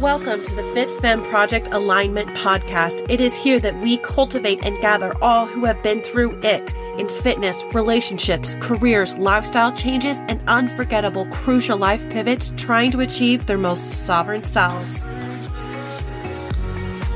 Welcome to the Fit Femme Project Alignment Podcast. It is here that we cultivate and gather all who have been through it in fitness, relationships, careers, lifestyle changes, and unforgettable crucial life pivots trying to achieve their most sovereign selves.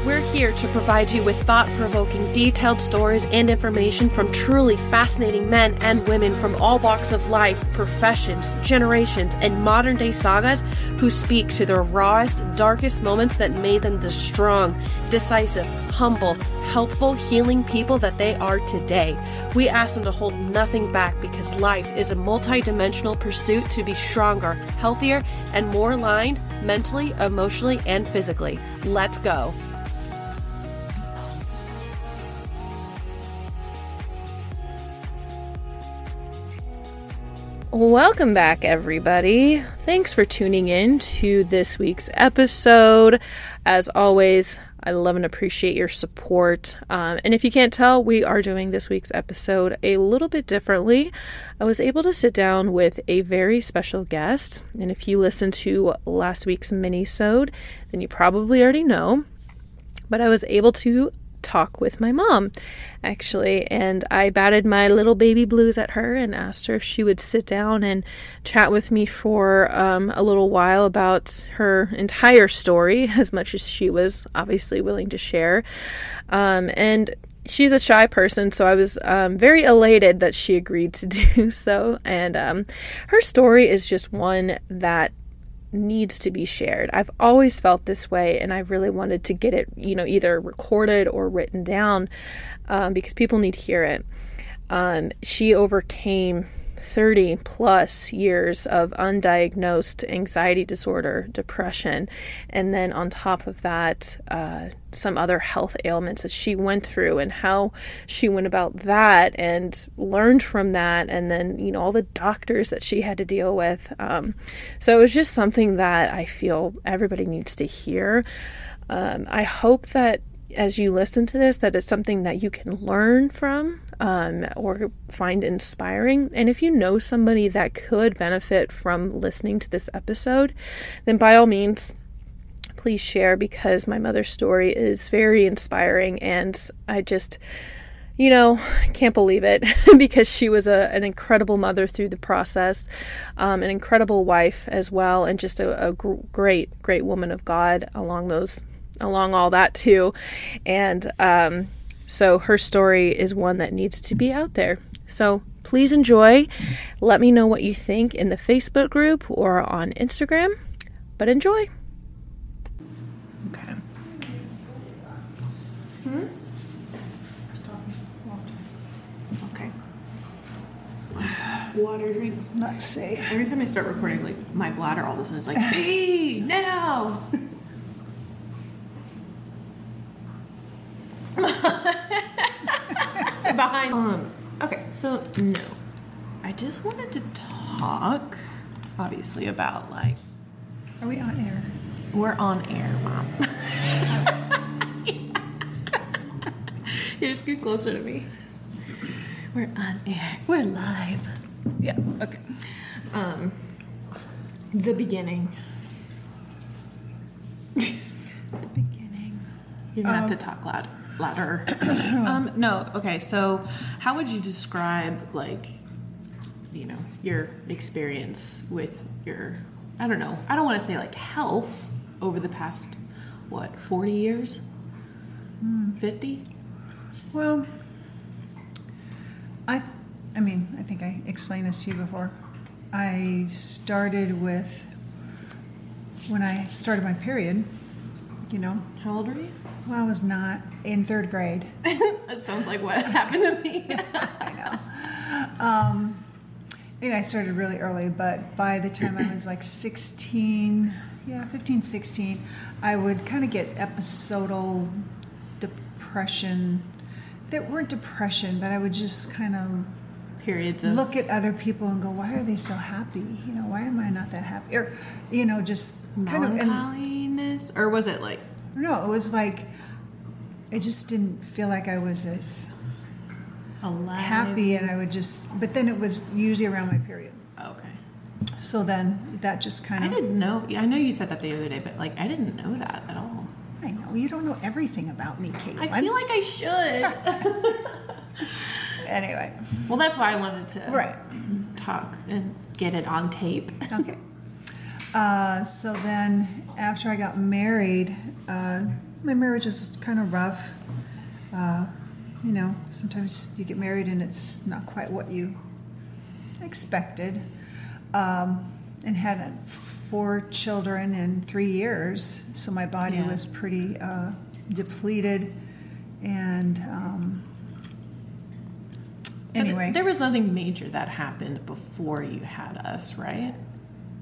We're here to provide you with thought provoking, detailed stories and information from truly fascinating men and women from all walks of life, professions, generations, and modern day sagas who speak to their rawest, darkest moments that made them the strong, decisive, humble, helpful, healing people that they are today. We ask them to hold nothing back because life is a multidimensional pursuit to be stronger, healthier, and more aligned mentally, emotionally, and physically. Let's go. Welcome back, everybody. Thanks for tuning in to this week's episode. As always, I love and appreciate your support. Um, and if you can't tell, we are doing this week's episode a little bit differently. I was able to sit down with a very special guest. And if you listened to last week's mini-sode, then you probably already know. But I was able to talk with my mom, actually. And I batted my little baby blues at her and asked her if she would sit down and chat with me for um, a little while about her entire story, as much as she was obviously willing to share. Um, and she's a shy person, so I was um, very elated that she agreed to do so. And um, her story is just one that needs to be shared. I've always felt this way, and I really wanted to get it, you know, either recorded or written down um, because people need to hear it. Um, she overcame 30 plus years of undiagnosed anxiety disorder, depression, and then on top of that, uh, some other health ailments that she went through and how she went about that and learned from that, and then, you know, all the doctors that she had to deal with. Um, so it was just something that I feel everybody needs to hear. Um, I hope that as you listen to this that it's something that you can learn from um, or find inspiring. And if you know somebody that could benefit from listening to this episode, then by all means, please share because my mother's story is very inspiring and I just you know, can't believe it because she was a, an incredible mother through the process, um, an incredible wife as well, and just a, a gr- great, great woman of God along those, along all that too. And um, so her story is one that needs to be out there. So please enjoy. Let me know what you think in the Facebook group or on Instagram. But enjoy. Okay. Hmm? Okay. Water drinks. Not safe. Every time I start recording, like my bladder, all of a sudden is like, "Hey, now!" Behind. Um. Okay. So no, I just wanted to talk, obviously, about like Are we on air? we're on air, mom. Here, just get closer to me. We're on air. We're live. Yeah. Okay. Um. The beginning. The beginning. You're gonna have to talk loud, louder. um. No. Okay. So, how would you describe like, you know, your experience with your? I don't know. I don't want to say like health over the past what forty years. Fifty. Well, I, I mean, I think I explained this to you before. I started with when I started my period. You know, How old are you? Well, I was not in third grade. that sounds like what happened to me. I know. Um, anyway, I started really early, but by the time I was like 16, yeah, 15, 16, I would kind of get episodal depression that weren't depression, but I would just kind of Periods of look at other people and go, why are they so happy? You know, why am I not that happy? Or, you know, just kind of. Melancholiness, or was it like no, it was like, I just didn't feel like I was as alive? happy, and I would just. But then it was usually around my period. Okay. So then that just kind of. I didn't know. I know you said that the other day, but like I didn't know that at all. I know you don't know everything about me, Kate. I feel like I should. anyway, well, that's why I wanted to right. talk and get it on tape. Okay. Uh, so then, after I got married, uh, my marriage was kind of rough. Uh, you know, sometimes you get married and it's not quite what you expected. Um, and had four children in three years, so my body Yeah. was pretty uh, depleted. And um, anyway, there was nothing major that happened before you had us, right?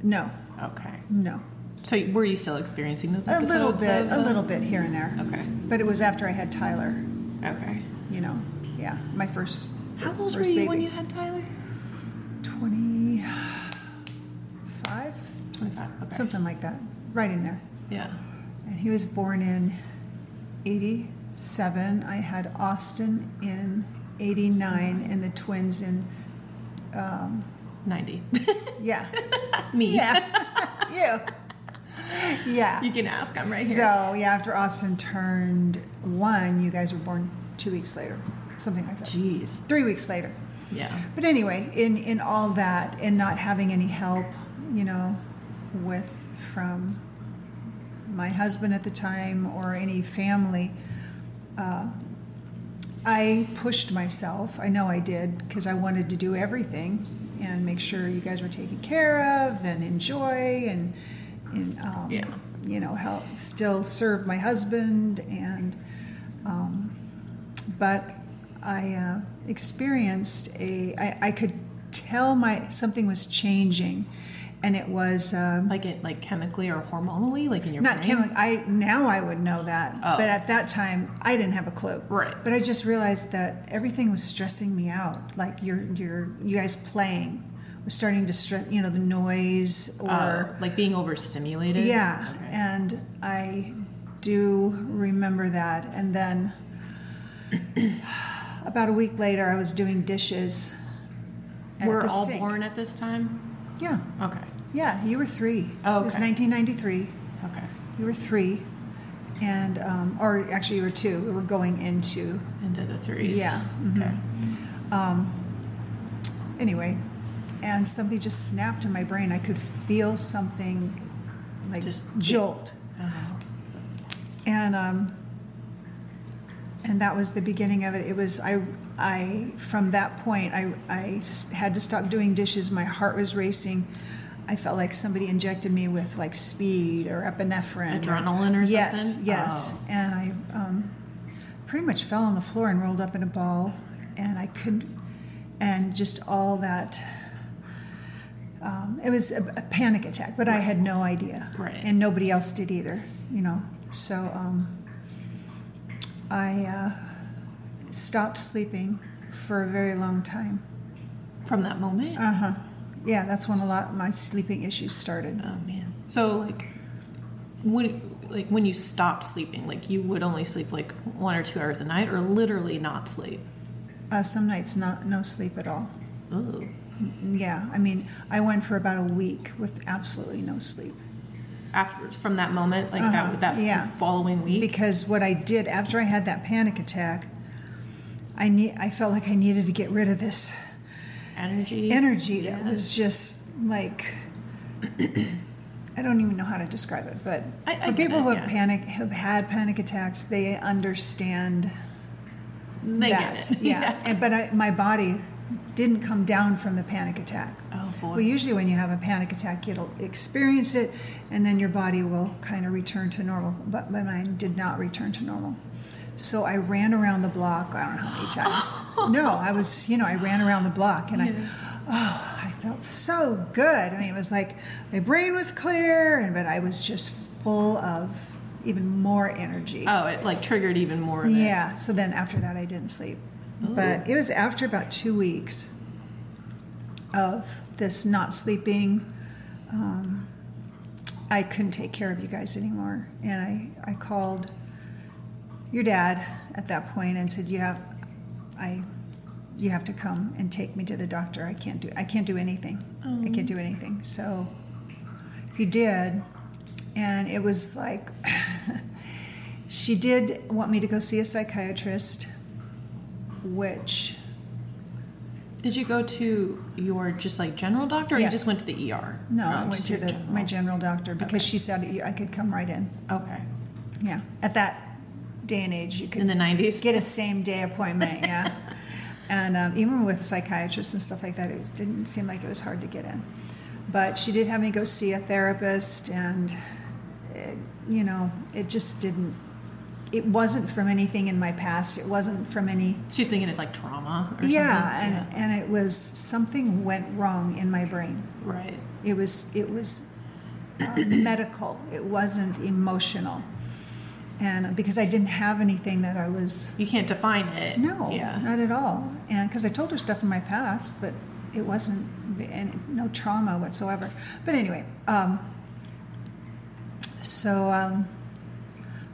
No, Okay. no. So were you still experiencing those A episodes? little bit, of, a uh, little bit here and there. Okay. But it was after I had Tyler. Okay. You know, yeah, my first. How old were first you baby. when you had Tyler? Twenty-five, Twenty-five. Okay. something like that, right in there. Yeah. And he was born in '87. I had Austin in '89, and the twins in. Um, Ninety. yeah, Me. yeah, you. Yeah. You can ask. I'm right here. So yeah, after Austin turned one, you guys were born two weeks later, something like that. Jeez. Three weeks later. Yeah. But anyway, in in all that, and not having any help, you know, with from my husband at the time or any family, uh, I pushed myself. I know I did because I wanted to do everything and make sure you guys were taken care of and enjoy and, and um, Yeah. you know, help still serve my husband and. Um, but I uh, experienced a. I, I could tell my something was changing, and it was um, Like it, like chemically or hormonally, like in your not brain. chemical. I now I would know that, Oh. but at that time I didn't have a clue. Right. But I just realized that everything was stressing me out. Like your your you guys playing was starting to stress. You know the noise or. Oh, like being overstimulated. Yeah, Okay. and I do remember that. And then about a week later, I was doing dishes. at We're the all sink. born at this time. Yeah, Okay. Yeah, you were three. Oh, It was okay. 1993. Okay. You were three, and um, or actually you were two. We were going into Into the threes. Yeah, mhm. Okay. anyway, and something just snapped in my brain. I could feel something like Just- jolt. and um, and that was the beginning of it. It was I I from that point I I s- had to stop doing dishes. My heart was racing. I felt like somebody injected me with like speed or epinephrine, Adrenaline or yes, something? yes. Oh. And I um, pretty much fell on the floor and rolled up in a ball, and I couldn't. And just all that. Um, it was a, a panic attack, but I had no idea, Right. and nobody else did either. You know, so um, I uh, stopped sleeping for a very long time. From that moment. Uh huh. Yeah, that's when a lot of my sleeping issues started. oh man. So like, when like when you stopped sleeping, like you would only sleep like one or two hours a night, or literally not sleep. Uh, some nights, not no sleep at all. Ooh. Yeah, I mean, I went for about a week with absolutely no sleep. After from that moment, like Uh-huh, that that yeah. following week. Because what I did after I had that panic attack, I need, I felt like I needed to get rid of this energy. energy that was just like I don't even know how to describe it, but I- I for get people it, who have yeah. panic have had panic attacks, they understand They that. get it. Yeah, And, but I, my body didn't come down from the panic attack. Oh boy. Well, usually when you have a panic attack, you'll experience it, and then your body will kind of return to normal. But mine did not return to normal. So I ran around the block. I don't know how many times. no, I was, you know, I ran around the block, and I, oh, I felt so good. I mean, it was like my brain was clear, and but I was just full of even more energy. oh, it like triggered even more. Of it. Yeah. So then after that, I didn't sleep. But it was after about two weeks of this not sleeping. Um, I couldn't take care of you guys anymore, and I I called your dad at that point and said, "You have, I, you have to come and take me to the doctor. I can't do I can't do anything. I can't do anything." So He did, and it was like she did want me to go see a psychiatrist, which Did you go to your just like general doctor, or you just went to the ER? no, Oh, I went to the, general. my general doctor because she said I could come right in. Okay. Yeah, at that day and age, you could In the nineties. get a same day appointment. Yeah, and um, even with psychiatrists and stuff like that, it didn't seem like it was hard to get in. But she did have me go see a therapist, and it, you know, it just didn't. It wasn't from anything in my past. It wasn't from any. She's thinking it's like trauma or Yeah, something. and and it was something went wrong in my brain. right. It was it was uh, medical. It wasn't emotional, and because I didn't have anything that I was You can't define it. no, Yeah. not at all. And because I told her stuff in my past, but it wasn't no trauma whatsoever. But anyway, um, so um,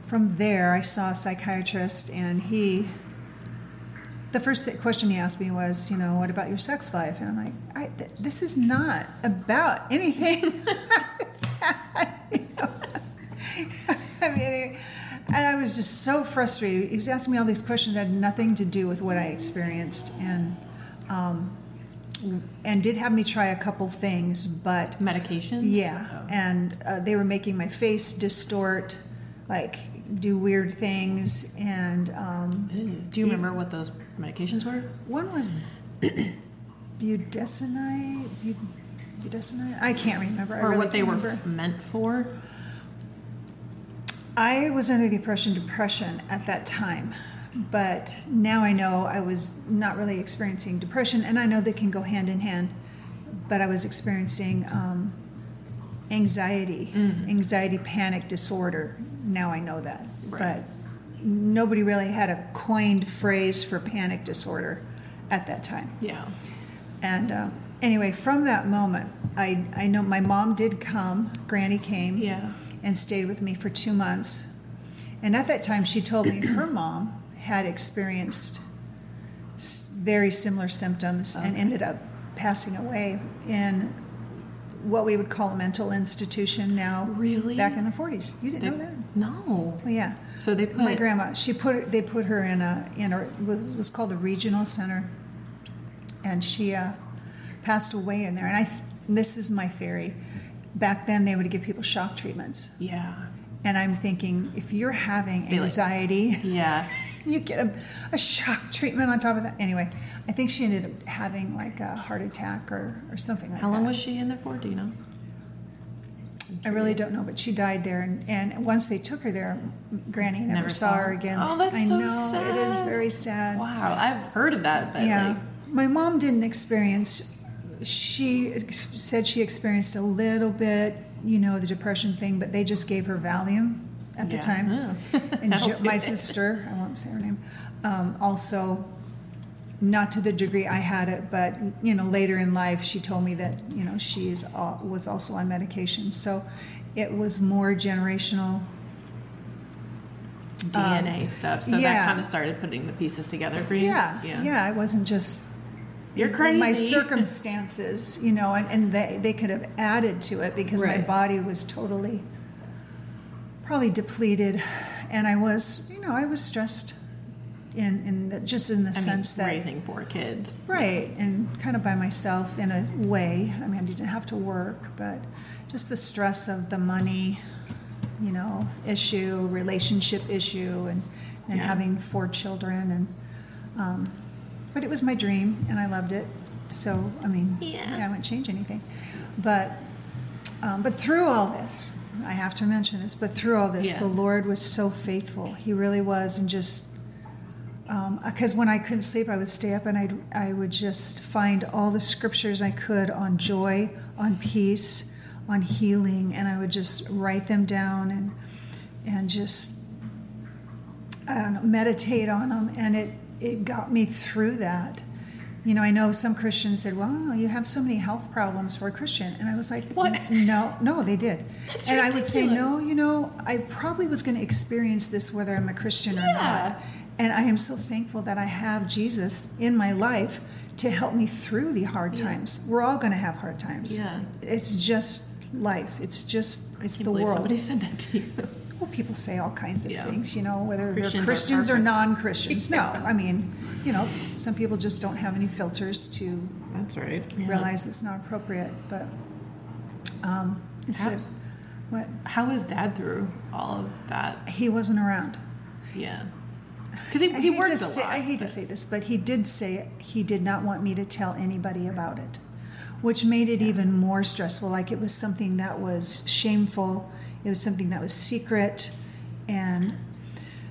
from there, I saw a psychiatrist, and he. The first th- question he asked me was, you know, what about your sex life? And I'm like, I, th- this is not about anything. I mean, and I was just so frustrated. He was asking me all these questions that had nothing to do with what I experienced, and um, and did have me try a couple things, but Medications? yeah, Oh. and uh, they were making my face distort, like do weird things, and um, Do you remember what those medications were? one was budesonide. Bud- Budesonide? I can't remember. Or really what they can't were f- meant for? I was under the impression depression at that time, but now I know I was not really experiencing depression, and I know they can go hand in hand. But I was experiencing um, anxiety, anxiety panic disorder. Now I know that, Right. but nobody really had a coined phrase for panic disorder at that time. Yeah. And um, anyway, from that moment, I, I know my mom did come, Granny came Yeah. And stayed with me for two months. And at that time, she told me her mom had experienced very similar symptoms and ended up passing away in what we would call a mental institution now. Really? Back in the 40s. You didn't They- know that? No. Well, yeah. So they put My grandma, she put they put her in a in a was, called the regional center, and she uh, passed away in there. And I, th- this is my theory. Back then, they would give people shock treatments, Yeah. and I'm thinking if you're having They, like- anxiety, Yeah. you get a, a shock treatment on top of that. Anyway, I think she ended up having like a heart attack or or something like How that. long was she in there for? Do you know? I really don't know, but she died there, and, and once they took her there, Granny never, Never saw saw her again. Oh, that's I so know it is very sad. Wow. I've heard of that, but yeah, like, my mom didn't experience. She said she experienced a little bit, you know, the depression thing, but they just gave her Valium at the time. Yeah. And jo- my sister, I won't say her name, um, also, not to the degree I had it, but you know, later in life, she told me that you know she is al- was also on medication, so it was more generational. DNA stuff. So Um, yeah. that kind of started putting the pieces together for you. Yeah, yeah, I wasn't just You're my circumstances, you know, and, and they, they could have added to it because my body was totally probably depleted and I was, you know, I was stressed in, in the, just in the I mean, sense that raising four kids. right and kind of by myself in a way. I mean, I didn't have to work, but just the stress of the money, you know, issue, relationship issue, and and Yeah. having four children, and um, but it was my dream, and I loved it. So I mean, Yeah. I wouldn't change anything. But um, but through all this, I have to mention this. But through all this, Yeah. the Lord was so faithful. He really was, and just because when I couldn't sleep, I would stay up and I I would just find all the scriptures I could on joy, on peace, on healing, and I would just write them down and and just I don't know meditate on them, and it it got me through that. You know, I know some Christians said, "Well, you have so many health problems for a Christian," and I was like, What? No, no, they did." That's and I would say, "No, you know, I probably was going to experience this whether I'm a Christian or not." And I am so thankful that I have Jesus in my life to help me through the hard times. We're all going to have hard times. Yeah. It's just life. It's just it's the world. somebody said that to you. Well, people say all kinds of Yeah. things, you know, whether Christians they're Christians or perfect. non-Christians. No, I mean, you know, some people just don't have any filters to That's right. Yeah. realize it's not appropriate. But um, instead, of, what How was Dad through all of that? he wasn't around. Yeah. Because he, I he hate worked to a say, lot. I hate to but- say this, but he did say he did not want me to tell anybody about it, which made it even more stressful. Like it was something that was shameful, it was something that was secret. And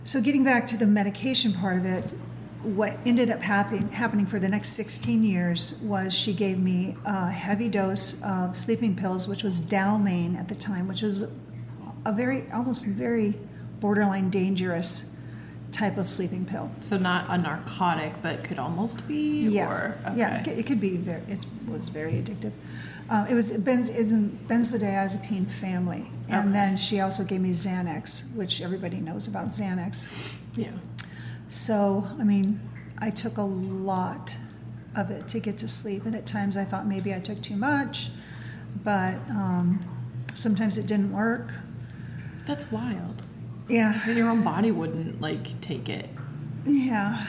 so, getting back to the medication part of it, what ended up happen, happening for the next 16 years was she gave me a heavy dose of sleeping pills, which was Dalmane at the time, which was a very, almost very borderline dangerous type of sleeping pill. So not a narcotic, but could almost be. Yeah, Or, okay. yeah, it could, it could be very. It was very addictive. Uh, it was benz, is in benzodiazepine family, and Okay. then she also gave me Xanax, which everybody knows about Xanax. Yeah. So, I mean, I took a lot of it to get to sleep, and at times I thought maybe I took too much, but um, sometimes it didn't work. That's wild. Yeah, That your own body wouldn't like take it. yeah.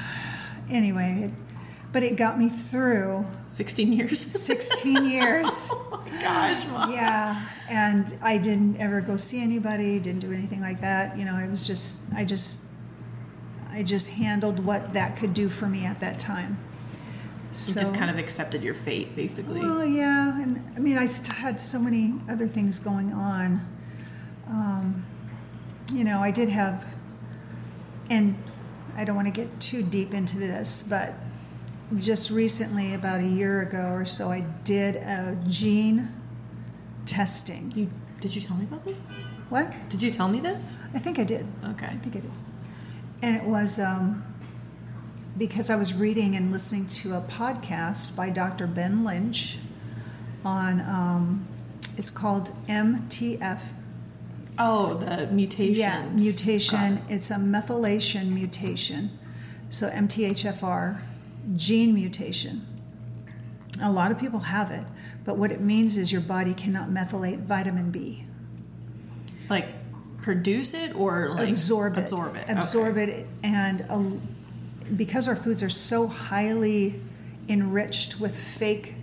Anyway, it, but it got me through 16 years. 16 years. oh my gosh, mom. Yeah, and I didn't ever go see anybody, didn't do anything like that. You know, i was just, I just, I just handled what that could do for me at that time. You just kind of accepted your fate, basically. well, yeah, and I mean, I st- had so many other things going on. Um, you know, I did have, and I don't want to get too deep into this, but just recently, about a year ago or so, I did a gene testing. you did you tell me about this? What? Did you tell me this? I think I did. Okay. I think I did. And it was um, because I was reading and listening to a podcast by Dr. Ben Lynch on, um, it's called MTF. Oh, the mutations. Yeah, mutation. it. It's a methylation mutation. So MTHFR, gene mutation. A lot of people have it, but what it means is your body cannot methylate vitamin B. Like produce it or like absorb it. Absorb it. Absorb it, and uh, because our foods are so highly enriched with fake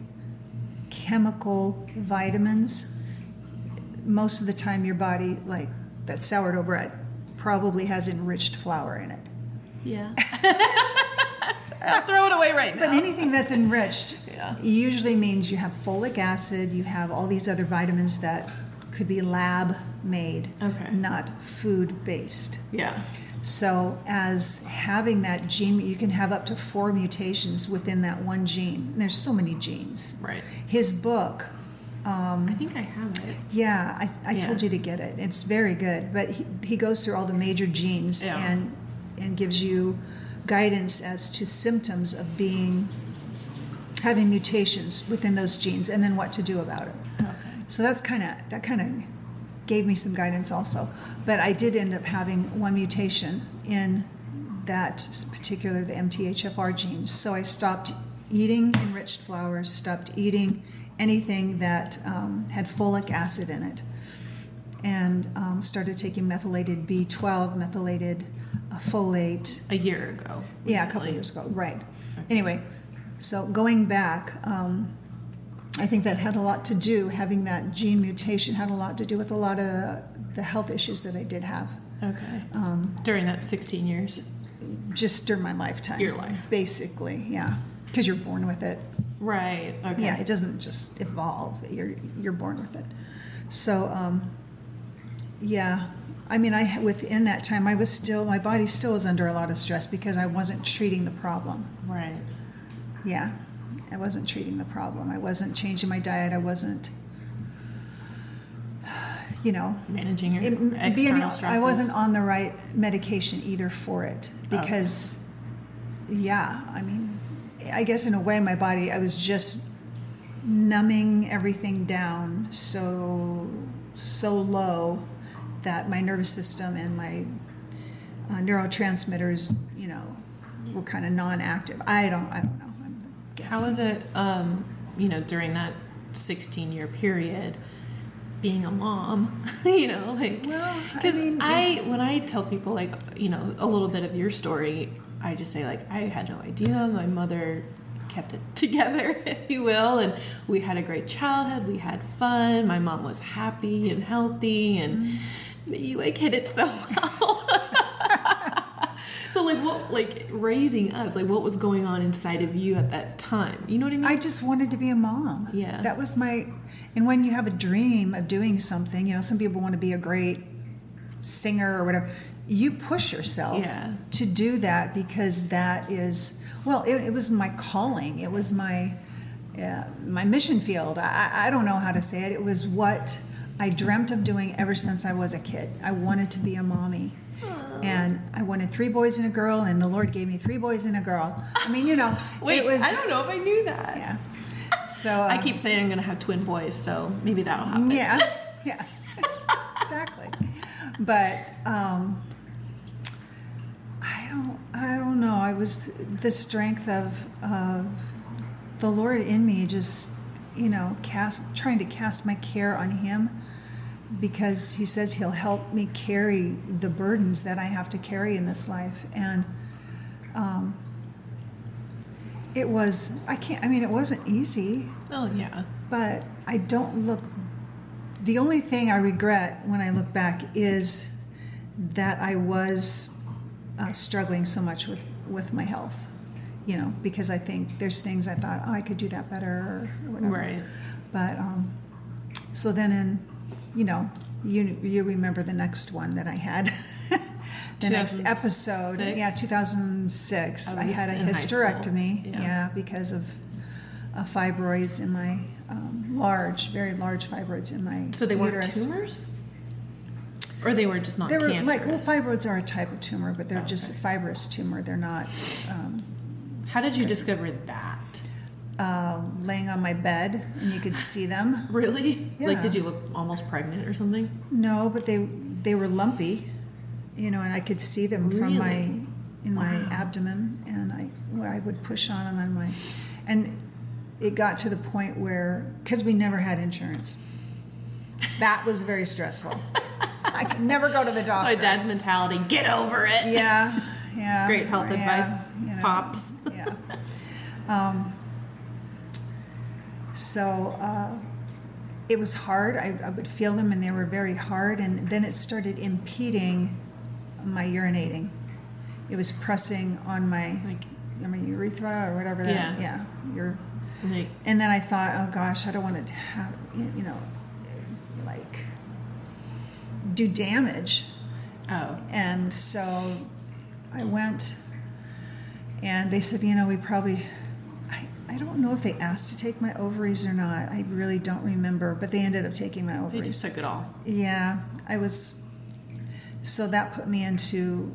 chemical vitamins, most of the time your body, like that sourdough bread, probably has enriched flour in it. Yeah. I'll throw it away right now. But anything that's enriched Yeah. usually means you have folic acid, you have all these other vitamins that could be lab made, Okay. not food based. yeah. So, as having that gene, you can have up to four mutations within that one gene. And there's so many genes. Right. His book, um, I think I have it. yeah, I, I Yeah. told you to get it. It's very good. But he, he goes through all the major genes Yeah. and and gives you guidance as to symptoms of being having mutations within those genes and then what to do about it. Okay. So that's kind of that kind of gave me some guidance also. But I did end up having one mutation in that particular the MTHFR gene. So I stopped eating enriched flours, stopped eating anything that um, had folic acid in it, and um, started taking methylated B12, methylated uh, folate, A year ago. yeah, a couple recently. years ago, right. Anyway, so going back, um, I think that had a lot to do, having that gene mutation had a lot to do with a lot of the health issues that I did have Okay. Um, During that 16 years. just during my lifetime. Your life. Basically, yeah. Because you're born with it. Right. Okay. Yeah, it doesn't just evolve. You're you're born with it. So, um, yeah, I mean, I within that time, I was still my body still was under a lot of stress because I wasn't treating the problem. Right. Yeah, I wasn't treating the problem. I wasn't changing my diet. I wasn't, you know, Managing your it, external being, stresses. I wasn't on the right medication either for it because, yeah, I mean, I guess in a way, my body, I was just numbing everything down so so low that my nervous system and my uh, neurotransmitters, you know, were kind of non-active. I don't, I don't know. I'm How was it, um, you know, during that 16 year period? being a mom, you know, like Well, I because mean, I, when I tell people like you know a little bit of your story, I just say like I had no idea. My mother kept it together, if you will, and we had a great childhood. We had fun. My mom was happy and healthy, and you like hit it so well. so like what like raising us like what was going on inside of you at that time you know what i mean I just wanted to be a mom. Yeah. That was my, and when you have a dream of doing something, you know, some people want to be a great singer or whatever. You push yourself Yeah. to do that because that is, well, it, it was my calling. It was my, uh, my mission field. I, I I don't know how to say it. It was what I dreamt of doing ever since I was a kid. I wanted to be a mommy. And I wanted three boys and a girl, and the Lord gave me three boys and a girl. I mean, you know, wait it was, i don't know if i knew that yeah. So uh, i keep saying i'm gonna have twin boys so maybe that'll happen Yeah, yeah, exactly. But um, I don't, I don't know. I was the strength of of the Lord in me, just you know, cast trying to cast my care on Him, because He says He'll help me carry the burdens that I have to carry in this life, and. Um, it was i can't i mean it wasn't easy oh yeah but I don't look. The only thing I regret when I look back is that I was uh, struggling so much with with my health. You know, because I think there's things I thought, oh, I could do that better or whatever. right But um, so then, in you know, you you remember the next one that I had. the next episode, yeah, 2006. I I, had a in high school. hysterectomy, Yeah. yeah. because of uh, fibroids in my um, large, very large fibroids in my so they weren't tumors or they were just not They were cancerous like well, fibroids are a type of tumor, but they're Oh, just a fibrous tumor. They're not. Um, how did you discover that uh, laying on my bed, and you could see them. really Yeah. like did you look almost pregnant or something No, but they they were lumpy, you know, and I could see them from my Really? in my abdomen, and I where I would push on them on my, and it got to the point where because we never had insurance, that was very stressful. I could never go to the so doctor. my dad's mentality get over it yeah, yeah. great health yeah, advice you know, pops yeah. Um, so uh, it was hard. I, I would feel them, and they were very hard. And then it started impeding my urinating. It was pressing on my like on my urethra or whatever. That, Yeah. yeah. Your, like and then I thought, oh gosh, I don't want to have you know, like do damage. oh And so I went and they said, you know, we probably, I, don't know if they asked to take my ovaries or not. I really don't remember, but they ended up taking my they ovaries. just took it all yeah, I was, so that put me into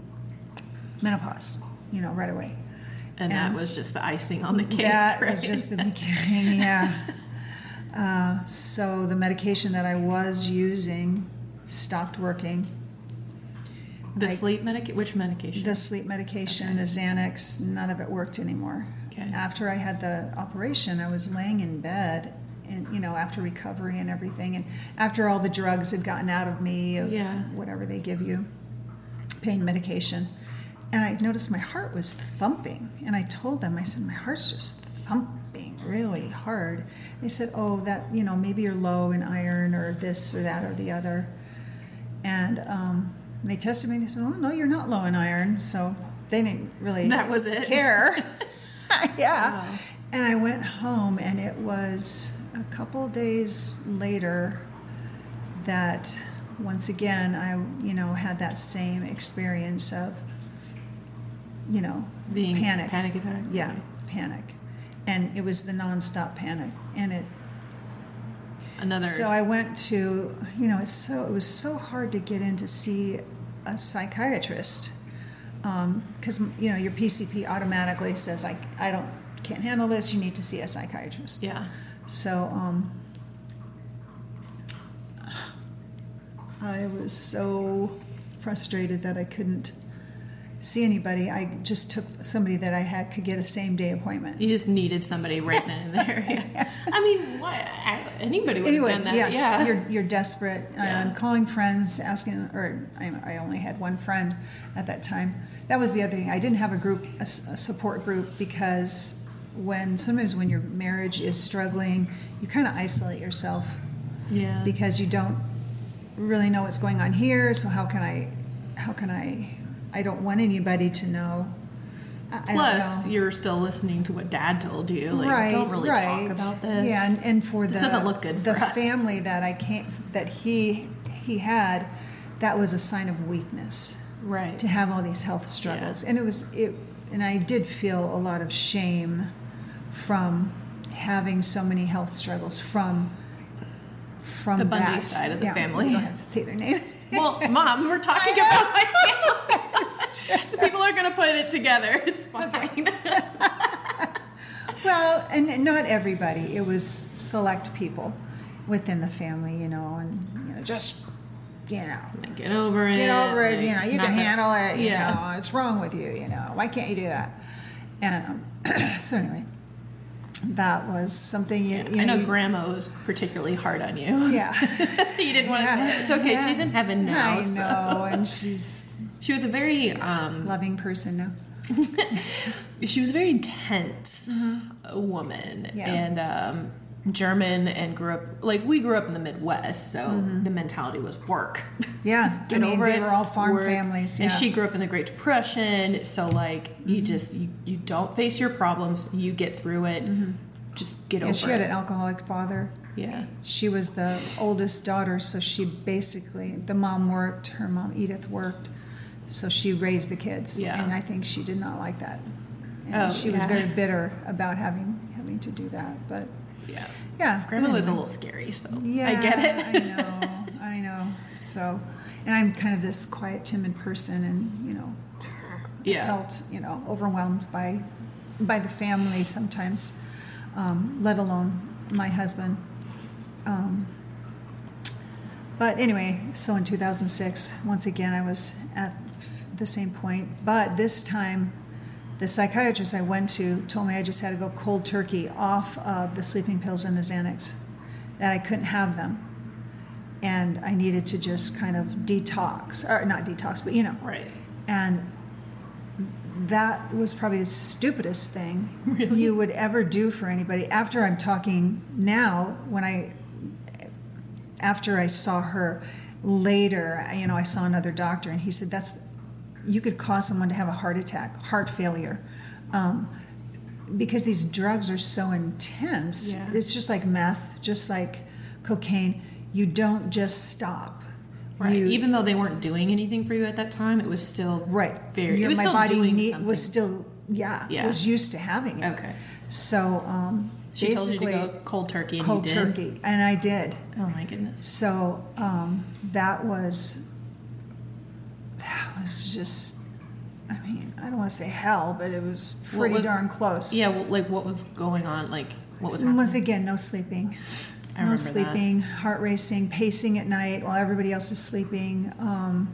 menopause, you know, right away. and that was just the icing on the cake That right? was just the beginning, yeah. Uh, so the medication that I was using stopped working. the I- sleep medication which medication The sleep medication, the Xanax, none of it worked anymore. Okay. After I had the operation, I was laying in bed, and you know, after recovery and everything, and after all the drugs had gotten out of me, of Yeah. whatever they give you, pain medication, and I noticed my heart was thumping, and I told them, I said, my heart's just thumping really hard. They said, oh, that you know, maybe you're low in iron or this or that or the other, and um, they tested me. and They said, "Oh no, you're not low in iron." So they didn't really That was it? care. yeah. Wow. And I went home, and it was a couple days later that once again I, you know, had that same experience of, you know, Being panic. panic attack Yeah, panic, and it was the nonstop panic, and it another so I went to, you know, it's so it was so hard to get in to see a psychiatrist because you know your PCP automatically says I I don't can't handle this. You need to see a psychiatrist. yeah So um, I was so frustrated that I couldn't see anybody. I just took somebody that I had could get a same day appointment. You just needed somebody right then and there. Yeah. I mean, what? Anybody would Anyway, have done that. yes, yeah. you're you're desperate. Yeah. I'm calling friends, asking, or I, I only had one friend at that time. That was the other thing. I didn't have a group, a support group, because when sometimes when your marriage is struggling, you kind of isolate yourself yeah. because you don't really know what's going on here. So how can I, how can I? I don't want anybody to know. I- I Plus, know. you're still listening to what Dad told you. Like, right, don't really right. talk about this. Yeah, and, and for This the doesn't look good the family that I can't that he he had, that was a sign of weakness right. to have all these health struggles, and it was it, and I did feel a lot of shame from having so many health struggles from from The Bundy that. side of the Yeah, family. You don't have to say their name. well, Mom, we're talking about my family. People are going to put it together. It's fine. Well, and and not everybody. It was select people within the family, you know, and you know, just you know, Get over it. get over it. like, You know, you can handle it. You Yeah. know, it's wrong with you. You know, why can't you do that? And um, so anyway, that was something you. you I know you- Grandma was particularly hard on you. Yeah, you didn't want to. It's okay. Yeah. She's in heaven now. I so- know, and she's She was a very um, loving person now. she was a very intense woman Mm-hmm. Yeah. and um, German and grew up like we grew up in the Midwest, so the mentality was work. Yeah, Get Mm-hmm. I mean, over they it, were all farm work. families. Yeah. And she grew up in the Great Depression, so like Mm-hmm. you just you, you don't face your problems, you get through it. Just get Mm-hmm. yeah, over she had it. an alcoholic father. yeah. She was the oldest daughter, so she basically the mom worked. Her mom Edith worked, so she raised the kids. Yeah. and I think she did not like that. And Oh, she was very bitter about having having to do that. But Yeah. yeah, Grandma was a little scary, so Yeah, I get it. I know, I know. So, and I'm kind of this quiet, timid person, and you know, yeah. felt you know overwhelmed by by the family sometimes, um, let alone my husband. Um, but anyway, so in 2006, once again, I was at the same point, but this time. The psychiatrist I went to told me I just had to go cold turkey off of the sleeping pills and the Xanax, that I couldn't have them. And I needed to just kind of detox, or not detox, but you know, Right. and that was probably the stupidest thing you would ever do for anybody. After I'm talking now, when I, after I saw her later, you know, I saw another doctor and he said, that's, you could cause someone to have a heart attack, heart failure. Um, because these drugs are so intense. Yeah. It's just like meth, just like cocaine. You don't just stop. Right. You- Even though they weren't doing anything for you at that time, it was still Right. very. Your- it was my still body doing need- something. was still yeah, Yeah. was used to having it. okay. So um, She told you to basically go cold turkey, and cold you did. turkey, and I did. Oh my goodness. So um, that was that was just. I mean, I don't want to say hell, but it was What pretty was- darn close. Yeah. Well, like what was going on? Like what was And Once again, no sleeping. I no remember that. sleeping, heart racing, pacing at night while everybody else is sleeping. Um,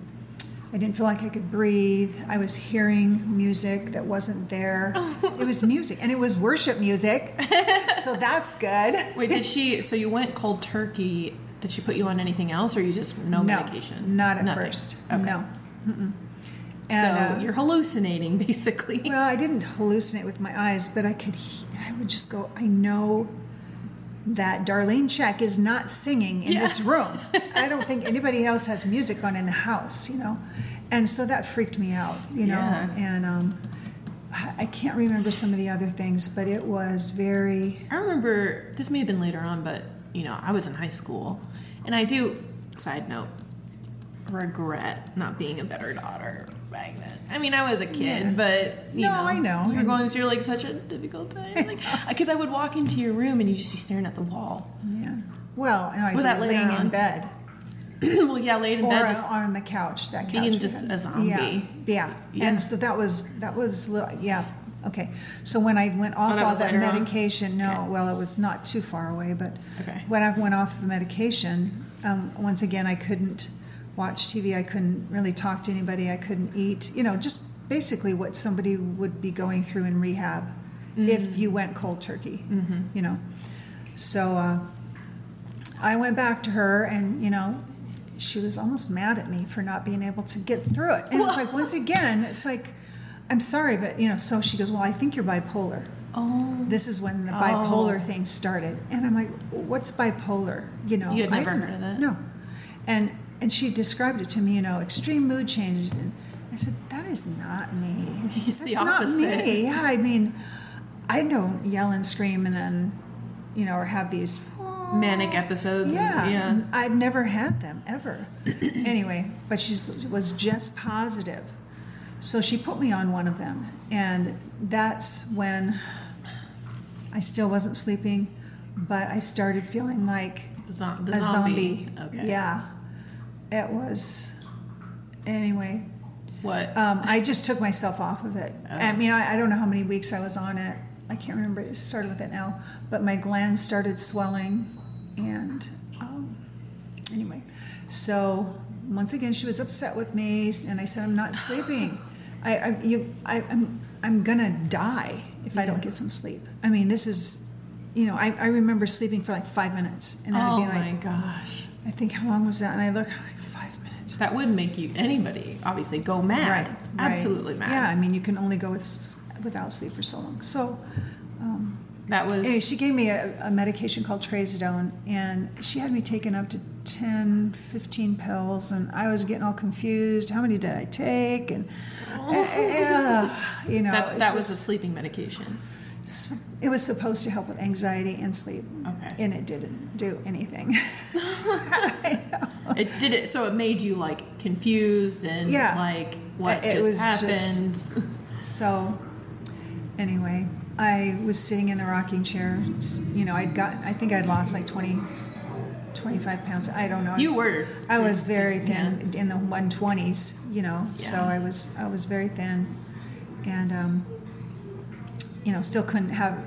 I didn't feel like I could breathe. I was hearing music that wasn't there. it was music, and it was worship music, so that's good. Wait, did she? So you went cold turkey. Did she put you on anything else, or you just no, medication? Not at Nothing. first. Okay. No. Mm-mm. So uh, you're hallucinating, basically. Well, I didn't hallucinate with my eyes, but I could. I would just go. I know that Darlene Zschech is not singing in Yeah. this room. I don't think anybody else has music on in the house, you know, and so that freaked me out, you know. Yeah. And um, I can't remember some of the other things, but it was very. I remember this may have been later on, but you know, I was in high school, and I do. Side note, regret not being a better daughter back then. I mean, I was a kid, Yeah. but you No, know, I know. you're going through like such a difficult time, like because I would walk into your room and you'd just be staring at the wall. Yeah. Well, and I Was that laying on? in bed well, yeah, laid in bed. or bed, just on the couch. That couch. being just a zombie. Yeah. yeah. Yeah. And so that was that was yeah. Okay. So when I went off all that later on? medication, no, Okay. well, it was not too far away, but Okay. when I went off the medication, um, once again, I couldn't watch TV. I couldn't really talk to anybody. I couldn't eat. You know, just basically what somebody would be going through in rehab Mm-hmm. if you went cold turkey, you know. So uh, I went back to her, and you know, she was almost mad at me for not being able to get through it. And it's like once again, it's like, I'm sorry, but you know. So she goes, "Well, I think you're bipolar." Oh. This is when the bipolar Oh. thing started, and I'm like, "What's bipolar?" You know, You had I never heard of it? No, and and she described it to me, you know, extreme mood changes, and I said, "That is not me. It's the That's not me." Yeah, I mean, I don't yell and scream and then, you know, or have these Manic episodes. and- yeah, yeah. I've never had them ever. anyway, but she was just positive. So she put me on one of them, and that's when I still wasn't sleeping, but I started feeling like Zo- the a zombie. zombie. Okay. Yeah, it was. Anyway, What? um, I just took myself off of it. Oh. I mean, I, I don't know how many weeks I was on it. I can't remember. It started with an L, but my glands started swelling, and um, anyway, so once again, she was upset with me, and I said, "I'm not sleeping. I, I, you, I, I'm, I'm gonna die if I don't get some sleep. I mean, this is, you know, I, I remember sleeping for like five minutes, and then oh I'd be my like, gosh. I think how long was that? And I look, like five minutes. That would make you anybody obviously go mad. right. Absolutely mad. Yeah, I mean, you can only go with, without sleep for so long. So, um, That was. anyway, she gave me a, a medication called trazodone, and she had me taking up to 10, 15 pills, and I was getting all confused. How many did I take? And, uh, you know, that that was a sleeping medication. It was supposed to help with anxiety and sleep. Okay. And it didn't do anything. It did it, so it made you like confused and Yeah. like what It just happened. just- So, anyway, I was sitting in the rocking chair. You know, I'd got, I think I'd lost like 20, 25 pounds. I don't know. I You was- were. I was very thin in the 120s, you know, so I was, I was very thin. And, um, you know, still couldn't have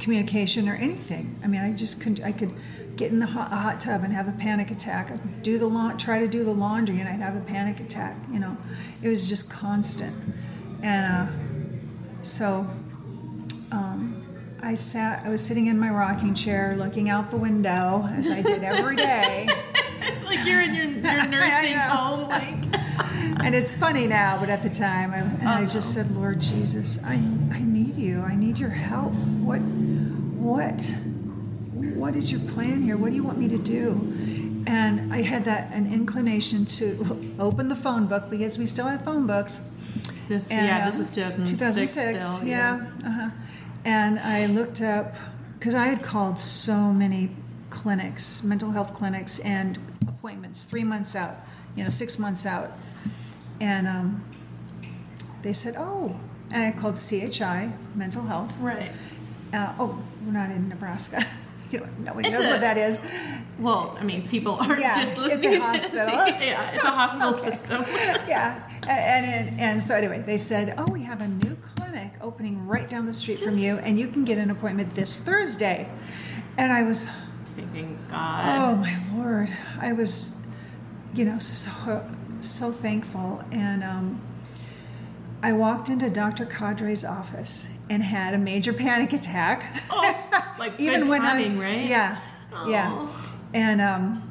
communication or anything. I mean, I just couldn't, I could get in the hot, hot tub and have a panic attack. I'd do the la- try to do the laundry and I'd have a panic attack, you know. It was just constant. And uh, so um, I sat, I was sitting in my rocking chair looking out the window as I did every day. like you're in your, your nursing home, like and it's funny now, but at the time, I, and I just said, Lord Jesus, I, I you. I need your help. What, what, what is your plan here? What do you want me to do? And I had that an inclination to open the phone book because we still had phone books. this. And, yeah, um, this was 2006. 2006, still, yeah. Uh-huh. And I looked up because I had called so many clinics, mental health clinics, and appointments three months out, you know, six months out, and um, they said, "Oh," and I called CHI Mental Health. Right. Uh, oh, we're not in Nebraska. you know, nobody It's knows a- what that is. Well, I mean, people are yeah, just listening it's a hospital. yeah, it's a hospital Okay. system. yeah, and, and and so anyway, they said, "Oh, we have a new clinic opening right down the street from you, and you can get an appointment this Thursday." And I was, Thinking, God, oh my lord, I was, you know, so so thankful, and um, I walked into Dr. Cadre's office and had a major panic attack. Oh, like good when timing, I, right? Yeah, yeah, Oh. and um,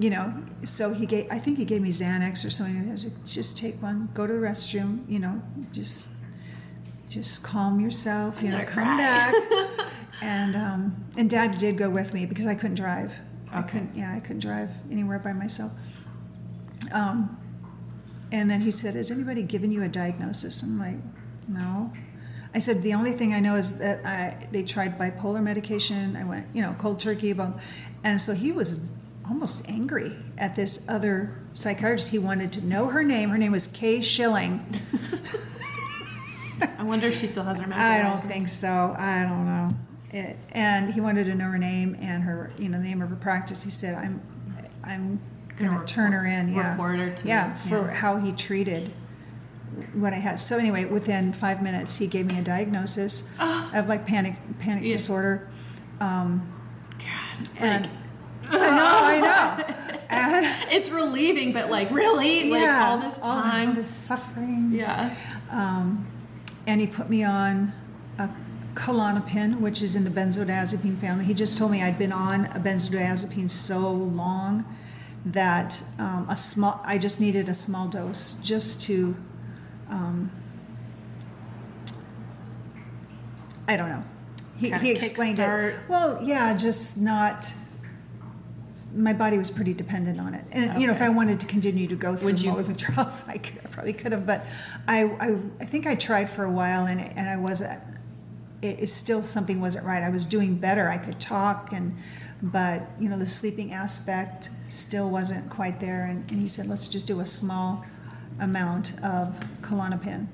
you know, so he gave. I think he gave me Xanax or something. He said, just take one, go to the restroom. You know, just just calm yourself. You know, come cry. back. and um, and Dad did go with me because I couldn't drive. I couldn't. Yeah, I couldn't drive anywhere by myself. Um, and then he said, "Has anybody given you a diagnosis?" I'm like, "No." I said, "The only thing I know is that I they tried bipolar medication. I went, you know, cold turkey, bum." And so he was almost angry at this other psychiatrist. He wanted to know her name. Her name was Kay Schilling. I wonder if she still has her medical I don't license. think so. I don't know. It, and he wanted to know her name and her, you know, the name of her practice. He said, "I'm, I'm Gonna going to turn her in." Yeah, report her to yeah, for yeah. how he treated what I had. So anyway, within five minutes, he gave me a diagnosis of like panic panic Ah. Yeah. disorder. Um, God. and like, I know, I know. And it's relieving, but like really, like yeah, all this all time. this suffering. yeah. Um, and he put me on a Klonopin, which is in the benzodiazepine family. He just told me I'd been on a benzodiazepine so long that um, a small, I just needed a small dose just to, um, I don't know. He, he explained it. Well, yeah, just not. My body was pretty dependent on it, and you know, if I wanted to continue to go through more with the trials, I, could, I probably could have. But I, I, I think I tried for a while, and and I wasn't. It is still something wasn't right. I was doing better. I could talk, and but you know, the sleeping aspect still wasn't quite there. And, and he said, let's just do a small amount of Klonopin.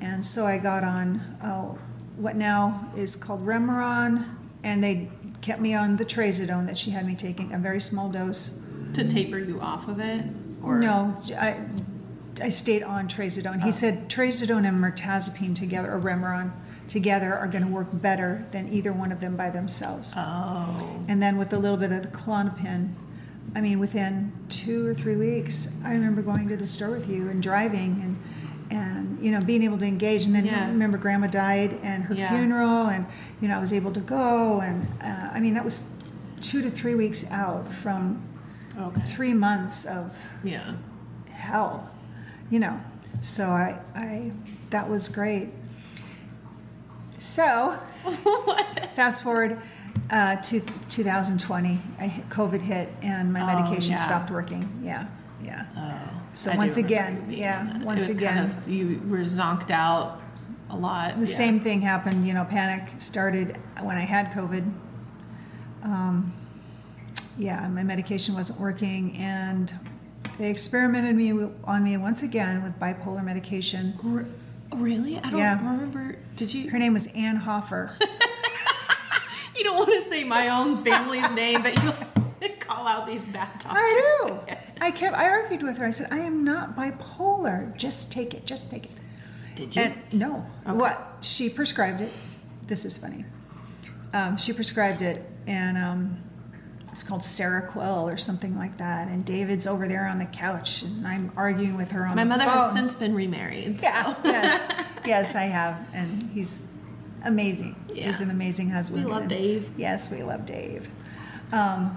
And so I got on uh, what now is called Remeron, and they kept me on the trazodone that she had me taking, a very small dose. To taper you off of it, or No, I, I stayed on trazodone. He said trazodone and mirtazapine together, or Remeron together, are going to work better than either one of them by themselves. Oh, And then with a little bit of the Klonopin, I mean, within two or three weeks, I remember going to the store with you and driving and, and you know, being able to engage. And then Yeah. remember, Grandma died and her Yeah. funeral, and you know, I was able to go. And uh, I mean, that was two to three weeks out from okay, three months of yeah. hell, you know. So I, I that was great. So fast forward uh, to 2020, I COVID hit and my Oh, medication yeah. stopped working. Yeah, yeah. Oh, So I once again, yeah, once again. kind of, you were zonked out a lot. The yeah. same thing happened. You know, panic started when I had COVID. Um, yeah, my medication wasn't working, and they experimented me on me once again with bipolar medication. Really? I don't Yeah. remember. Did you? Her name was Ann Hoffer. You don't want to say my own family's name, but you call out these bad doctors. I do. I kept. I argued with her. I said, "I am not bipolar. Just take it. Just take it." Did you? And no, what she prescribed it. This is funny. Um, she prescribed it, and um, it's called Seroquel or something like that. And David's over there on the couch, and I'm arguing with her on my the mother has since been remarried. so- Yeah. yes. Yes, I have, and he's amazing. He's an amazing husband. We love and- Dave. Yes, we love Dave. Um,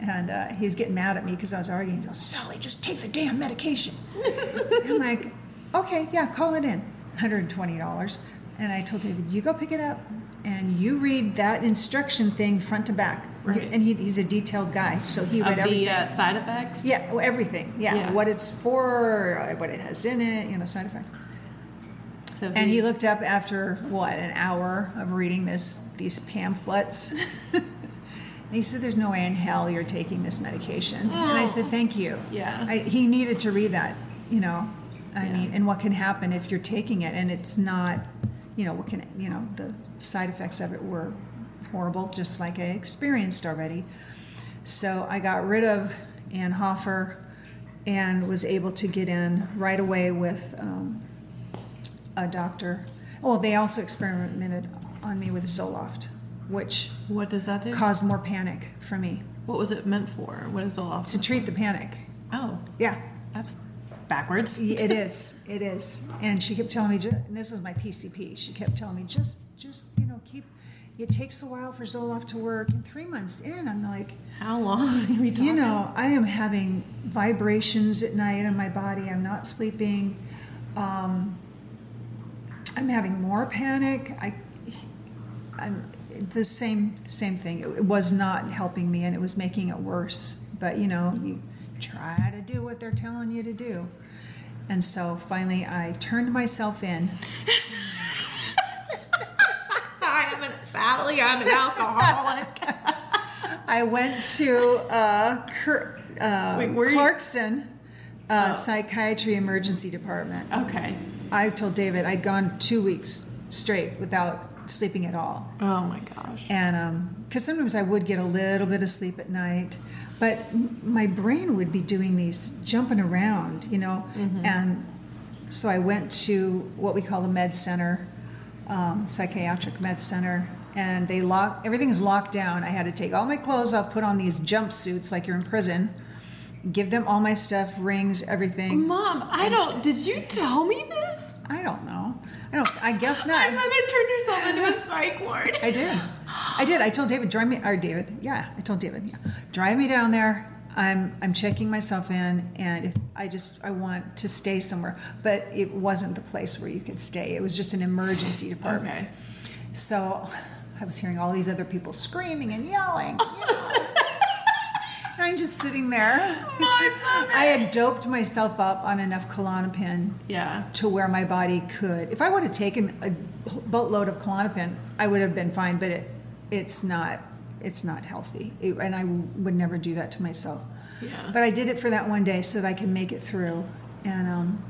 and uh, he's getting mad at me because I was arguing. He goes, Sally, just take the damn medication. I'm like, okay, yeah, call it in. $120. And I told David, you go pick it up and you read that instruction thing front to back. Right. And he, he's a detailed guy, so he read Of everything. the uh, side effects. yeah, well, everything. Yeah, Yeah. what it's for, uh, what it has in it, you know, side effects. So And he looked up after what an hour of reading this these pamphlets. and he said, "There's no way in hell you're taking this medication." And I said, "Thank you." Yeah. I, he needed to read that, you know. I Yeah. mean, and what can happen if you're taking it and it's not, you know, what can you know the side effects of it were horrible, just like I experienced already. So I got rid of Ann Hoffer and was able to get in right away with um, a doctor. Well, they also experimented on me with Zoloft, which What does that do? caused more panic for me what was it meant for? What is Zoloft? to treat the panic. Oh, Yeah, that's backwards. it is. It is. And she kept telling me, and this was my PCP. She kept telling me, just, just you know, keep. It takes a while for Zoloft to work. And three months in, I'm like, How long are we talking? You know, I am having vibrations at night in my body. I'm not sleeping. Um, I'm having more panic. I, I'm the same same thing. It was not helping me, and it was making it worse. But you know, you try to do what they're telling you to do. And so finally, I turned myself in. I am an Sally. I'm an alcoholic. I went to uh, Cur- uh, Wait, Clarkson uh, Oh. Psychiatry Emergency Department. okay. I told David I'd gone two weeks straight without sleeping at all. Oh my gosh. And because sometimes I would get a little bit of sleep at night, but m- my brain would be doing these jumping around, you know. And so I went to what we call the med center, um, psychiatric med center, and they lock everything is locked down. I had to take all my clothes off, put on these jumpsuits like you're in prison, give them all my stuff, rings, everything. Mom, I don't. Did you tell me this? I don't know. I don't. I guess not. My mother turned herself into a psych ward. I did. I did. I told David, drive me, or David, yeah, I told David, yeah, drive me down there. I'm I'm checking myself in, and if I just I want to stay somewhere, but it wasn't the place where you could stay. It was just an emergency department. Okay. So I was hearing all these other people screaming and yelling. you know. and I'm just sitting there. I had doped myself up on enough Klonopin Yeah. to where my body could. If I would have taken a boatload of Klonopin, I would have been fine. But it, it's not, it's not healthy, It- and I would never do that to myself. Yeah. But I did it for that one day so that I can make it through. And um,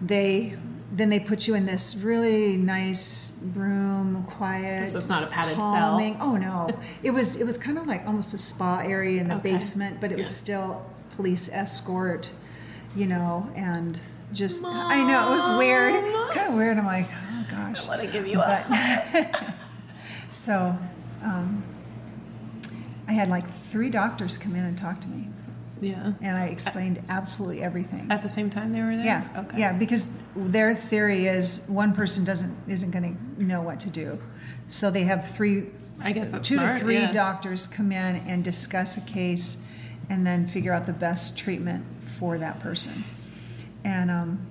they, then they put you in this really nice room, quiet. So it's not a padded cell? Oh no, it was it was kind of like almost a spa area in the Okay. basement, but it was still police escort, you know, and just I know it was weird. It's kind of weird. I'm like, oh gosh. I want to give you up. But so, um, I had like three doctors come in and talk to me, Yeah. and I explained absolutely everything. At the same time they were there. Yeah, Okay. yeah, because their theory is one person doesn't isn't going to know what to do, so they have three, I guess two smart. to three yeah. doctors come in and discuss a case, and then figure out the best treatment for that person. And um,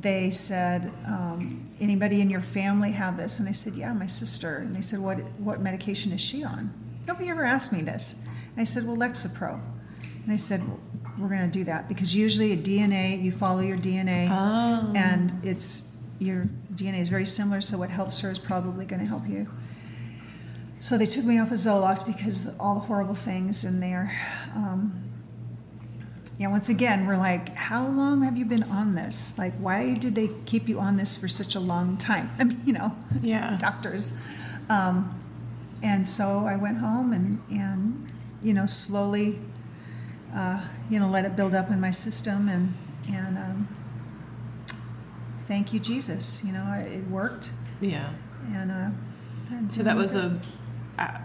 they said, um, anybody in your family have this? And I said, yeah, my sister. And they said, what what medication is she on? Nobody ever asked me this. And I said, well, Lexapro. And they said, we're going to do that because usually a DNA, you follow your DNA, Oh. and it's your DNA is very similar. So what helps her is probably going to help you. So they took me off of Zoloft because of all the horrible things in there. Um, yeah, once again, we're like, how long have you been on this? Like, why did they keep you on this for such a long time? I mean, you know, Yeah. doctors. Um, and so I went home and, and you know, slowly, uh, you know, let it build up in my system and, and um, thank you, Jesus. You know, it worked. Yeah. And uh, So that was good. a uh,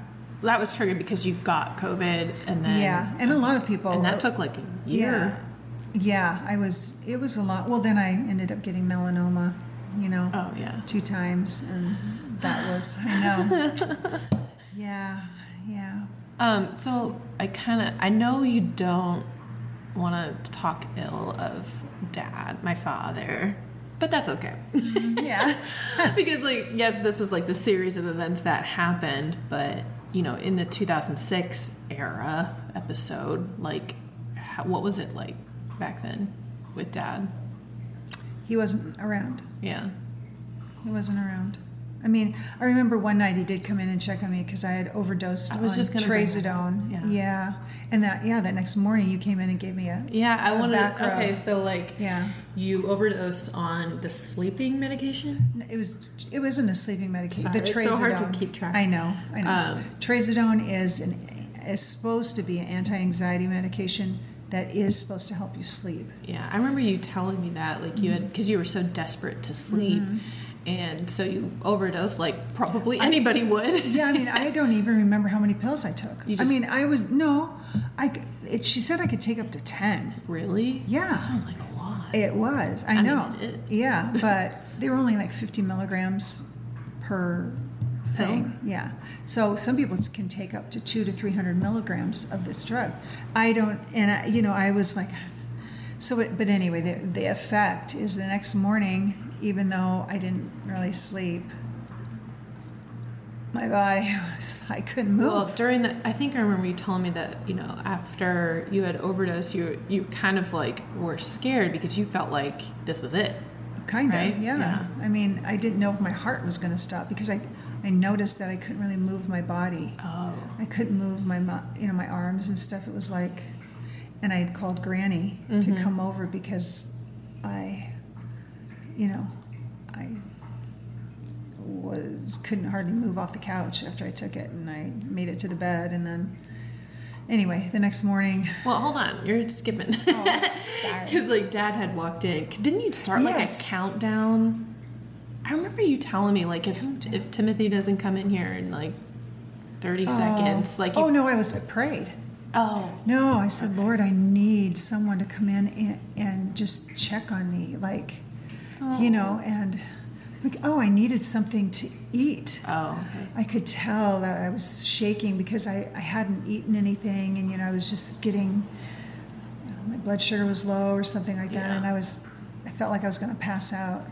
that was triggered because you got COVID and then yeah, and a lot of people. and that took like a year. Yeah, yeah. I was. It was a lot. Well, then I ended up getting melanoma. You know, Oh yeah. two times, and that was. I know. yeah, yeah. Um, so I kind of I know you don't want to talk ill of dad, my father, but that's okay. Yeah. because like yes, this was like the series of events that happened, but you know, in the 2006 era episode, like how, what was it like back then with dad? he wasn't around. Yeah. He wasn't around. I mean, I remember one night he did come in and check on me because I had overdosed I was on just gonna bring that trazodone. up. Yeah. and that yeah, that next morning you came in and gave me a Yeah, I a wanted back rub. okay, so like Yeah. you overdosed on the sleeping medication? It was. It wasn't a sleeping medication. Sorry, the it's trazodone. so hard to keep track. I know. I know. Um, trazodone is an is supposed to be an anti-anxiety medication that is supposed to help you sleep. Yeah, I remember you telling me that, like you had, because you were so desperate to sleep, Mm-hmm. And so you overdosed, like probably anybody would. Yeah, I mean, I don't even remember how many pills I took. You I mean, I was no. I. It, she said I could take up to ten. really? Yeah. that sounds like a lot. It was. I, I mean, know. is. Yeah, but they were only like 50 milligrams per thing. Yeah. So some people can take up to two to 300 milligrams of this drug. I don't, and I, you know, I was like, so, it, but anyway, the, the effect is the next morning, even though I didn't really sleep, my body was, I couldn't move. Well, during the, I think I remember you telling me that you know after you had overdosed, you you kind of like were scared because you felt like this was it. Kind of, Right? yeah. Yeah. I mean, I didn't know if my heart was going to stop because I, I noticed that I couldn't really move my body. Oh, I couldn't move my, you know, my arms and stuff. It was like, and I had called Granny to Mm-hmm. come over because I, you know, I was couldn't hardly move off the couch after I took it, and I made it to the bed, and then, anyway, the next morning, well, hold on, you're skipping. Oh, sorry. Because like Dad had walked in. Didn't you start like Yes. a countdown? I remember you telling me like if if Timothy doesn't come in here in like thirty oh. seconds, like you, oh no, I was I prayed. Oh, No, I said, Lord, I need someone to come in and, and just check on me, like, you know, and like, oh, I needed something to eat. oh, okay. I could tell that I was shaking because I, I hadn't eaten anything, and you know, I was just getting, you know, my blood sugar was low or something like that, Yeah. and I was, I felt like I was going to pass out.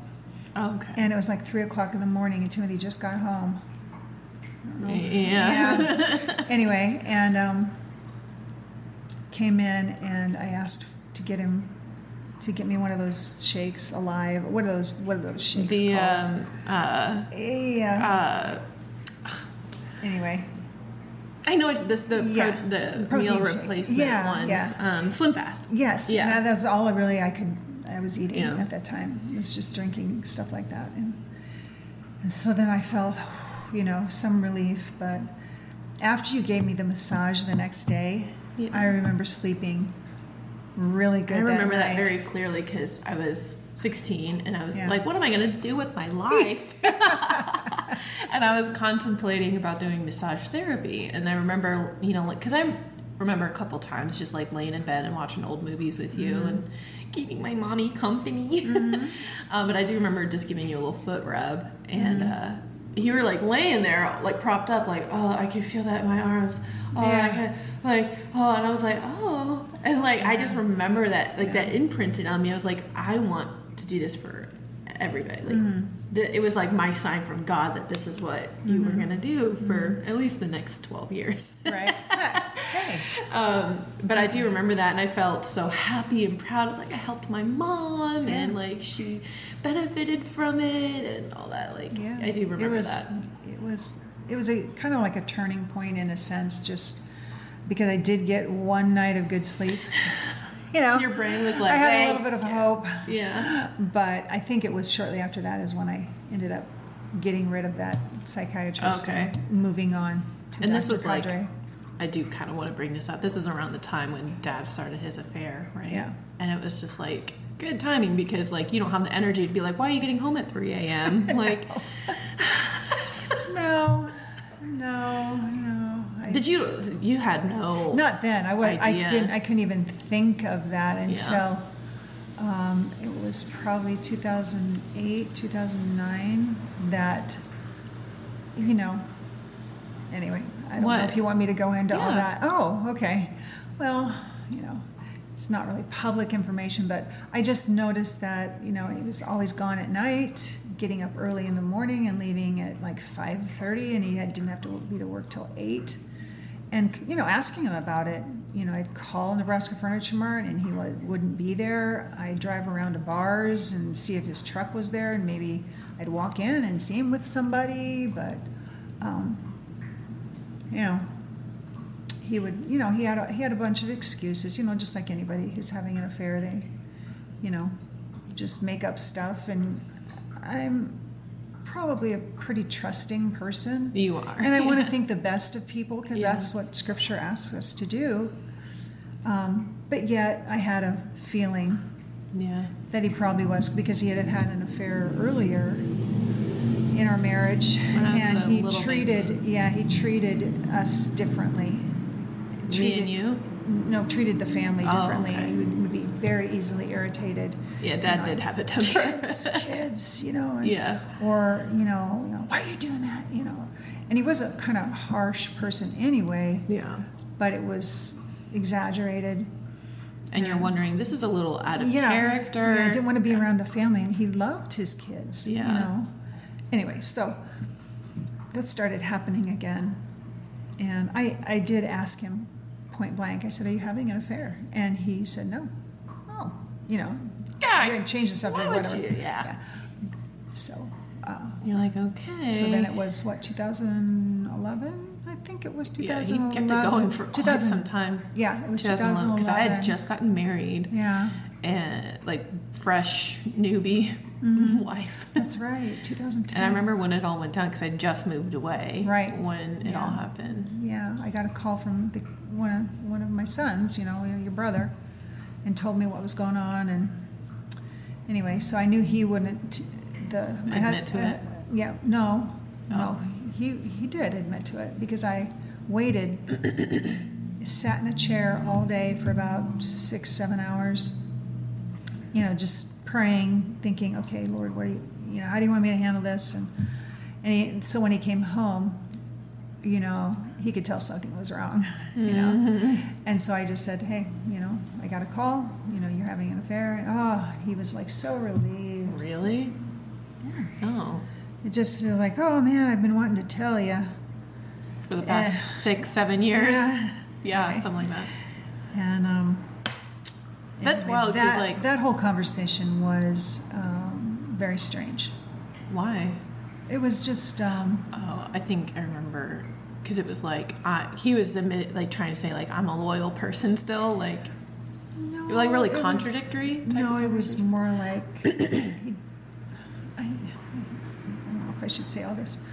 Oh, okay. And it was like three o'clock in the morning, and Timothy just got home. yeah. Yeah. anyway, and um, came in and I asked to get him to get me one of those shakes alive. What are those? What are those shakes The called? um, uh, yeah. uh, anyway, I know what this the pro, the Protein meal shake. replacement Yeah, ones. yeah. Um, Slim Fast. yes. Yeah. And that's all I really I could I was eating Yeah. at that time. was just drinking stuff like that, and and so then I felt, you know, some relief. But after you gave me the massage the next day, Yeah. I remember sleeping really good. I remember that, night. very clearly because I was 16 and I was Yeah. like, what am I going to do with my life? and I was contemplating about doing massage therapy. And I remember, you know, like, because I remember a couple times just like laying in bed and watching old movies with you Mm-hmm. and keeping my mommy company. um, but I do remember just giving you a little foot rub. And, Mm-hmm. uh, you were like laying there, like propped up, like, oh, I can feel that in my arms. Oh, Yeah. I can, like, oh, and I was like, oh, and like, I just remember that, like, that imprinted on me. I was like, I want to do this for everybody. Like, Mm-hmm. th- it was like my sign from God that this is what you Mm-hmm. were gonna do for at least the next twelve years. right? hey, Um, but I do remember that, and I felt so happy and proud. I was like, I helped my mom, and like she benefited from it, and all that. Like, yeah, I do remember it was, that. It was it was a kind of like a turning point in a sense, just because I did get one night of good sleep. You know, Your brain was like, I had a little bit of hope, Yeah. but I think it was shortly after that is when I ended up getting rid of that psychiatrist Okay. and moving on to And Dr. this was like, I do kind of want to bring this up. This was around the time when Dad started his affair, right? Yeah. And it was just like good timing because like you don't have the energy to be like, why are you getting home at three a.m. Like, no, no, no. I, did you? You had no. Not then. I was. I didn't. I couldn't even think of that until um, it was probably 2008, 2009 that you know. Anyway, I don't know if you want me to go into all that. Oh, okay. Well, you know, it's not really public information, but I just noticed that you know he was always gone at night, getting up early in the morning and leaving at like 5:30, and he had, didn't have to be to work till eight. And you know asking him about it you know i'd call nebraska furniture mart and he would, wouldn't be there. I'd drive around to bars and see if his truck was there and maybe i'd walk in and see him with somebody but um, you know he would you know he had a, he had a bunch of excuses you know just like anybody who's having an affair they you know just make up stuff and i'm probably a pretty trusting person You are. and I want to think the best of people because Yeah. that's what Scripture asks us to do. Um, but yet, I had a feeling Yeah. that he probably was because he had had an affair earlier in our marriage, and he treated yeah he treated us differently. Me Treated- and you. No, treated the family Oh, differently. okay. He would, would be very easily irritated. Yeah, You Dad know, did have a temper. kids, kids, you know. and- Yeah. Or you know, you know, why are you doing that? You know, and he was a kind of harsh person anyway, Yeah. but it was exaggerated. And you're wondering, this is a little out of yeah, character. Yeah, I didn't want to be around the family, and he loved his kids. You Yeah. know. Anyway, so that started happening again, and I I did ask him point blank. I said, "Are you having an affair?" And he said, "No." Oh, you know. Yeah, change the subject. why would whatever. you? Yeah. So. Uh, You're like, okay. So then it was what 2011? I think it was 2011. Yeah, 2011. he kept it going for quite 2000 some time. Yeah, it was 2011 2011. because I had just gotten married Yeah, and like fresh newbie Mm-hmm. wife. that's right. 2010. And I remember when it all went down because I just moved away. Right. When it all happened. Yeah, I got a call from the, one of one of my sons, you know, your brother, and told me what was going on. And anyway, so I knew he wouldn't. The I Admit to uh, it? Yeah, no, no, Oh. he he did admit to it because I waited sat in a chair all day for about six, seven hours. You know, just praying, thinking, okay, Lord, what do you, you know, how do you want me to handle this? And, and he, so when he came home, you know, he could tell something was wrong, you know. And so I just said, hey, you know, I got a call, you know, you're having an affair. And oh, he was like so relieved. Really? Yeah. Oh. It just was like, oh man, I've been wanting to tell you. For the past Eh. six, seven years? Yeah. Yeah, something like that. And um, That's anyway, wild, That, like- that whole conversation was um, very strange. Why? It was just um, Oh, I think I remember because it was like I, he was like trying to say like I'm a loyal person still, like no, like really it was- contradictory. type no, of it was more like he, I, I don't know if I should say all this.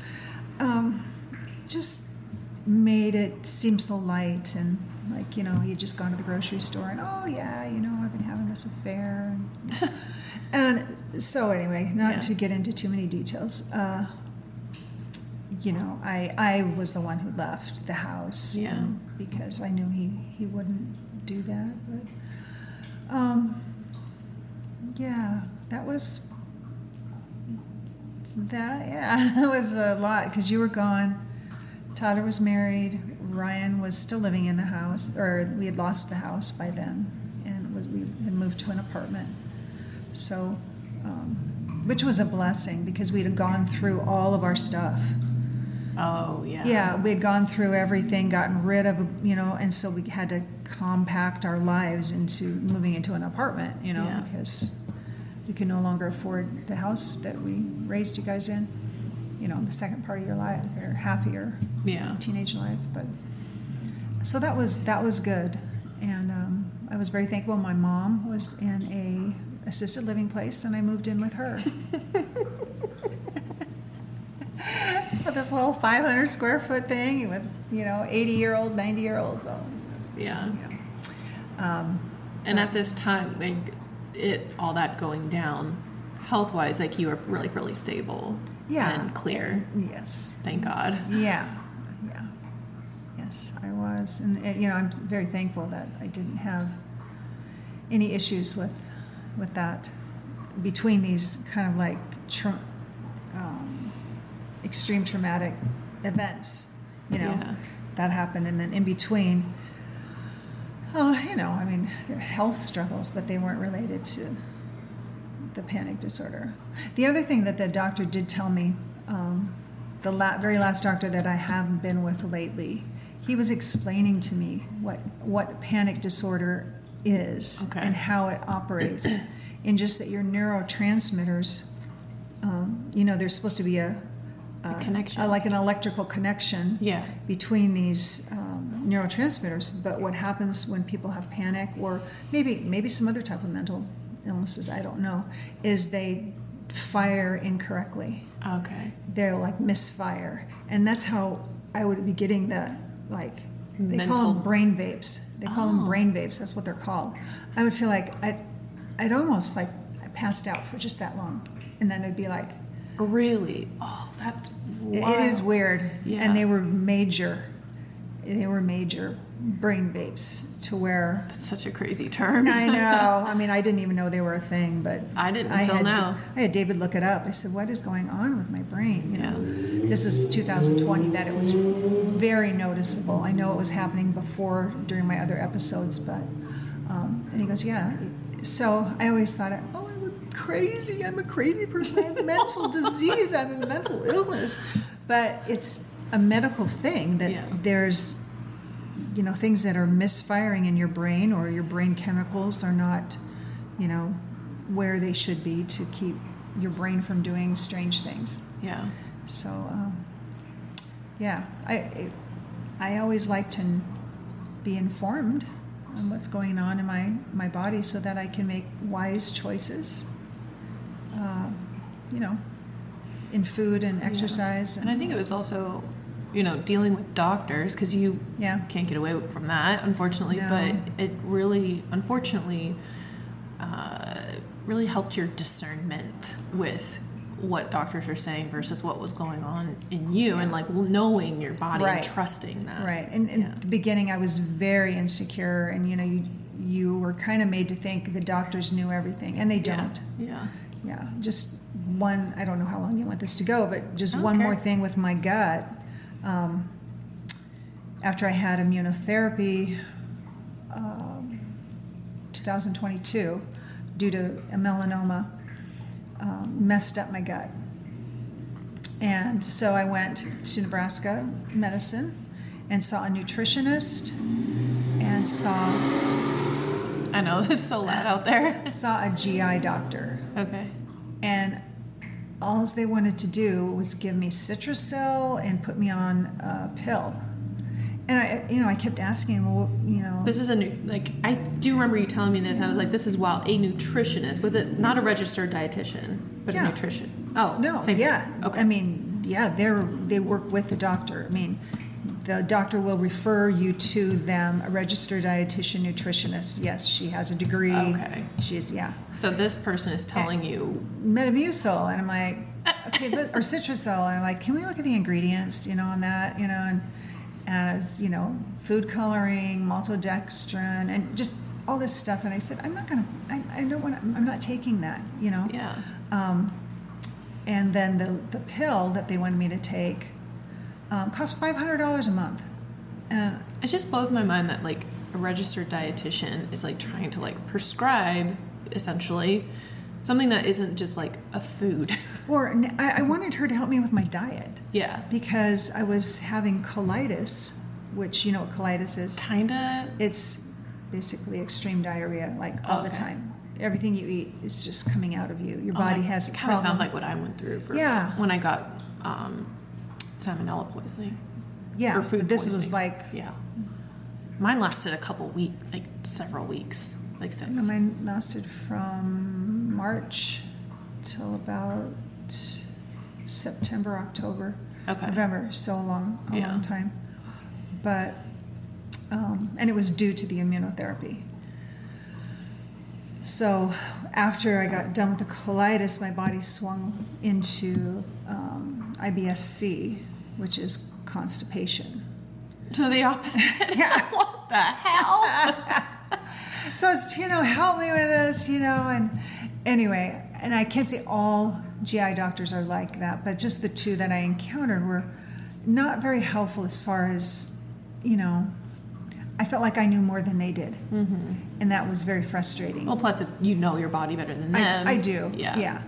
Um, just made it seem so light and like you know he had just gone to the grocery store and oh yeah you know I've been having this affair and, and so anyway not Yeah. to get into too many details. Uh, you know, I I was the one who left the house Yeah. um, because I knew he he wouldn't do that. But um, yeah, that was that. Yeah, that was a lot because you were gone. Tyler was married. Ryan was still living in the house, or we had lost the house by then, and was we had moved to an apartment. So, um, which was a blessing because we had gone through all of our stuff. Oh yeah. Yeah, we had gone through everything, gotten rid of, you know, and so we had to compact our lives into moving into an apartment, you know, Yeah. because we could no longer afford the house that we raised you guys in, you know, the second part of your life or half of your Yeah. teenage life. But so that was that was good, and um, I was very thankful. My mom was in a assisted living place, and I moved in with her. With this little 500 square foot thing with you know 80 year old, 90 year olds. So, Yeah. um, And at this time, like it all that going down, health wise, like you were really really stable. yeah, And clear. Yes, Thank God. Yeah, yeah, yes, I was, and, and, you know, I'm very thankful that I didn't have any issues with with that between these kind of like tra- um, extreme traumatic events, you know, Yeah. that happened, and then in between. Oh, you know, I mean, they're health struggles, but they weren't related to the panic disorder. The other thing that the doctor did tell me, um, the la- very last doctor that I have been with lately, he was explaining to me what what panic disorder is Okay. and how it operates, and just that your neurotransmitters, um, you know, there's supposed to be a, a, connection. a- like an electrical connection Yeah. between these um, neurotransmitters. But what happens when people have panic, or maybe maybe some other type of mental illnesses, I don't know, is they fire incorrectly. Okay. They're like misfire, and that's how I would be getting the like. They call them brain vapes. They call them Oh. brain vapes. That's what they're called. I would feel like I, I'd almost like I passed out for just that long, and then it'd be like, Really? Oh, that's wild. it is weird. Yeah. And they were major. They were major brain vapes to where That's such a crazy term. I know. I mean, I didn't even know they were a thing, but I didn't until had, now. I had David look it up. I said, "What is going on with my brain?" You know, this is 2020. That it was very noticeable. I know it was happening before during my other episodes, but um, and he goes, "Yeah." So I always thought, "Oh, I'm crazy. I'm a crazy person. I have mental disease. I have a mental illness." But it's a medical thing that Yeah. there's you know things that are misfiring in your brain or your brain chemicals are not you know where they should be to keep your brain from doing strange things Yeah. so um, yeah I I always like to be informed on what's going on in my my body so that I can make wise choices uh, you know in food and exercise And I think it was also, you know, dealing with doctors because you Yeah. can't get away from that, unfortunately. No. But it really, unfortunately, uh, really helped your discernment with what doctors are saying versus what was going on in you and like knowing your body Right. and trusting that. Right. And in Yeah. the beginning, I was very insecure, and you know, you you were kind of made to think the doctors knew everything, and they don't. Yeah. Yeah. Just one. I don't know how long you want this to go, but just one Okay. more thing with my gut. Um, after I had immunotherapy, um, 2022, due to a melanoma, um, messed up my gut. And so I went to Nebraska Medicine and saw a nutritionist and saw I know it's so loud out there. saw a GI doctor. Okay. And all they wanted to do was give me Citrucel and put me on a pill. And I, you know, I kept asking, well, you know, This is a new like I do remember you telling me this. I was like, this is wow, a nutritionist. Was it not a registered dietitian, but Yeah. a nutrition? Oh no, same yeah. Okay. I mean, yeah, they're they work with the doctor. I mean, the doctor will refer you to them, a registered dietitian nutritionist. Yes, she has a degree. Okay. She's yeah. so this person is telling you Metamucil, and I'm like, okay, but, or Citrucel, and I'm like, can we look at the ingredients, you know, on that, you know, and and it's you know, food coloring, maltodextrin, and just all this stuff. And I said, I'm not gonna, I, I don't want, to, I'm not taking that, you know. Yeah. Um, And then the the pill that they wanted me to take um, cost five hundred dollars a month, and It just blows my mind that like a registered dietitian is like trying to like prescribe essentially something that isn't just like a food. or I, I wanted her to help me with my diet yeah. because I was having colitis, which you know what colitis is. Kinda It's basically extreme diarrhea, like all the time. Everything you eat is just coming out of you. Your body has a kind of sounds like what I went through for Yeah. when I got um, salmonella poisoning. yeah. or food but this was poisoning. like yeah. Mine lasted a couple week, like several weeks, like six. mine lasted from March till about September, October, Okay. November. So long, a Yeah. long time. But um, and it was due to the immunotherapy. So after I got done with the colitis, my body swung into um, IBS-C, which is constipation. So the opposite. Yeah. what the hell? So it's you know help me with this, you know, and anyway, and I can't say all GI doctors are like that, but just the two that I encountered were not very helpful as far as you know. I felt like I knew more than they did, mm-hmm. and that was very frustrating. well, plus you know your body better than them. I, I do. Yeah. Yeah.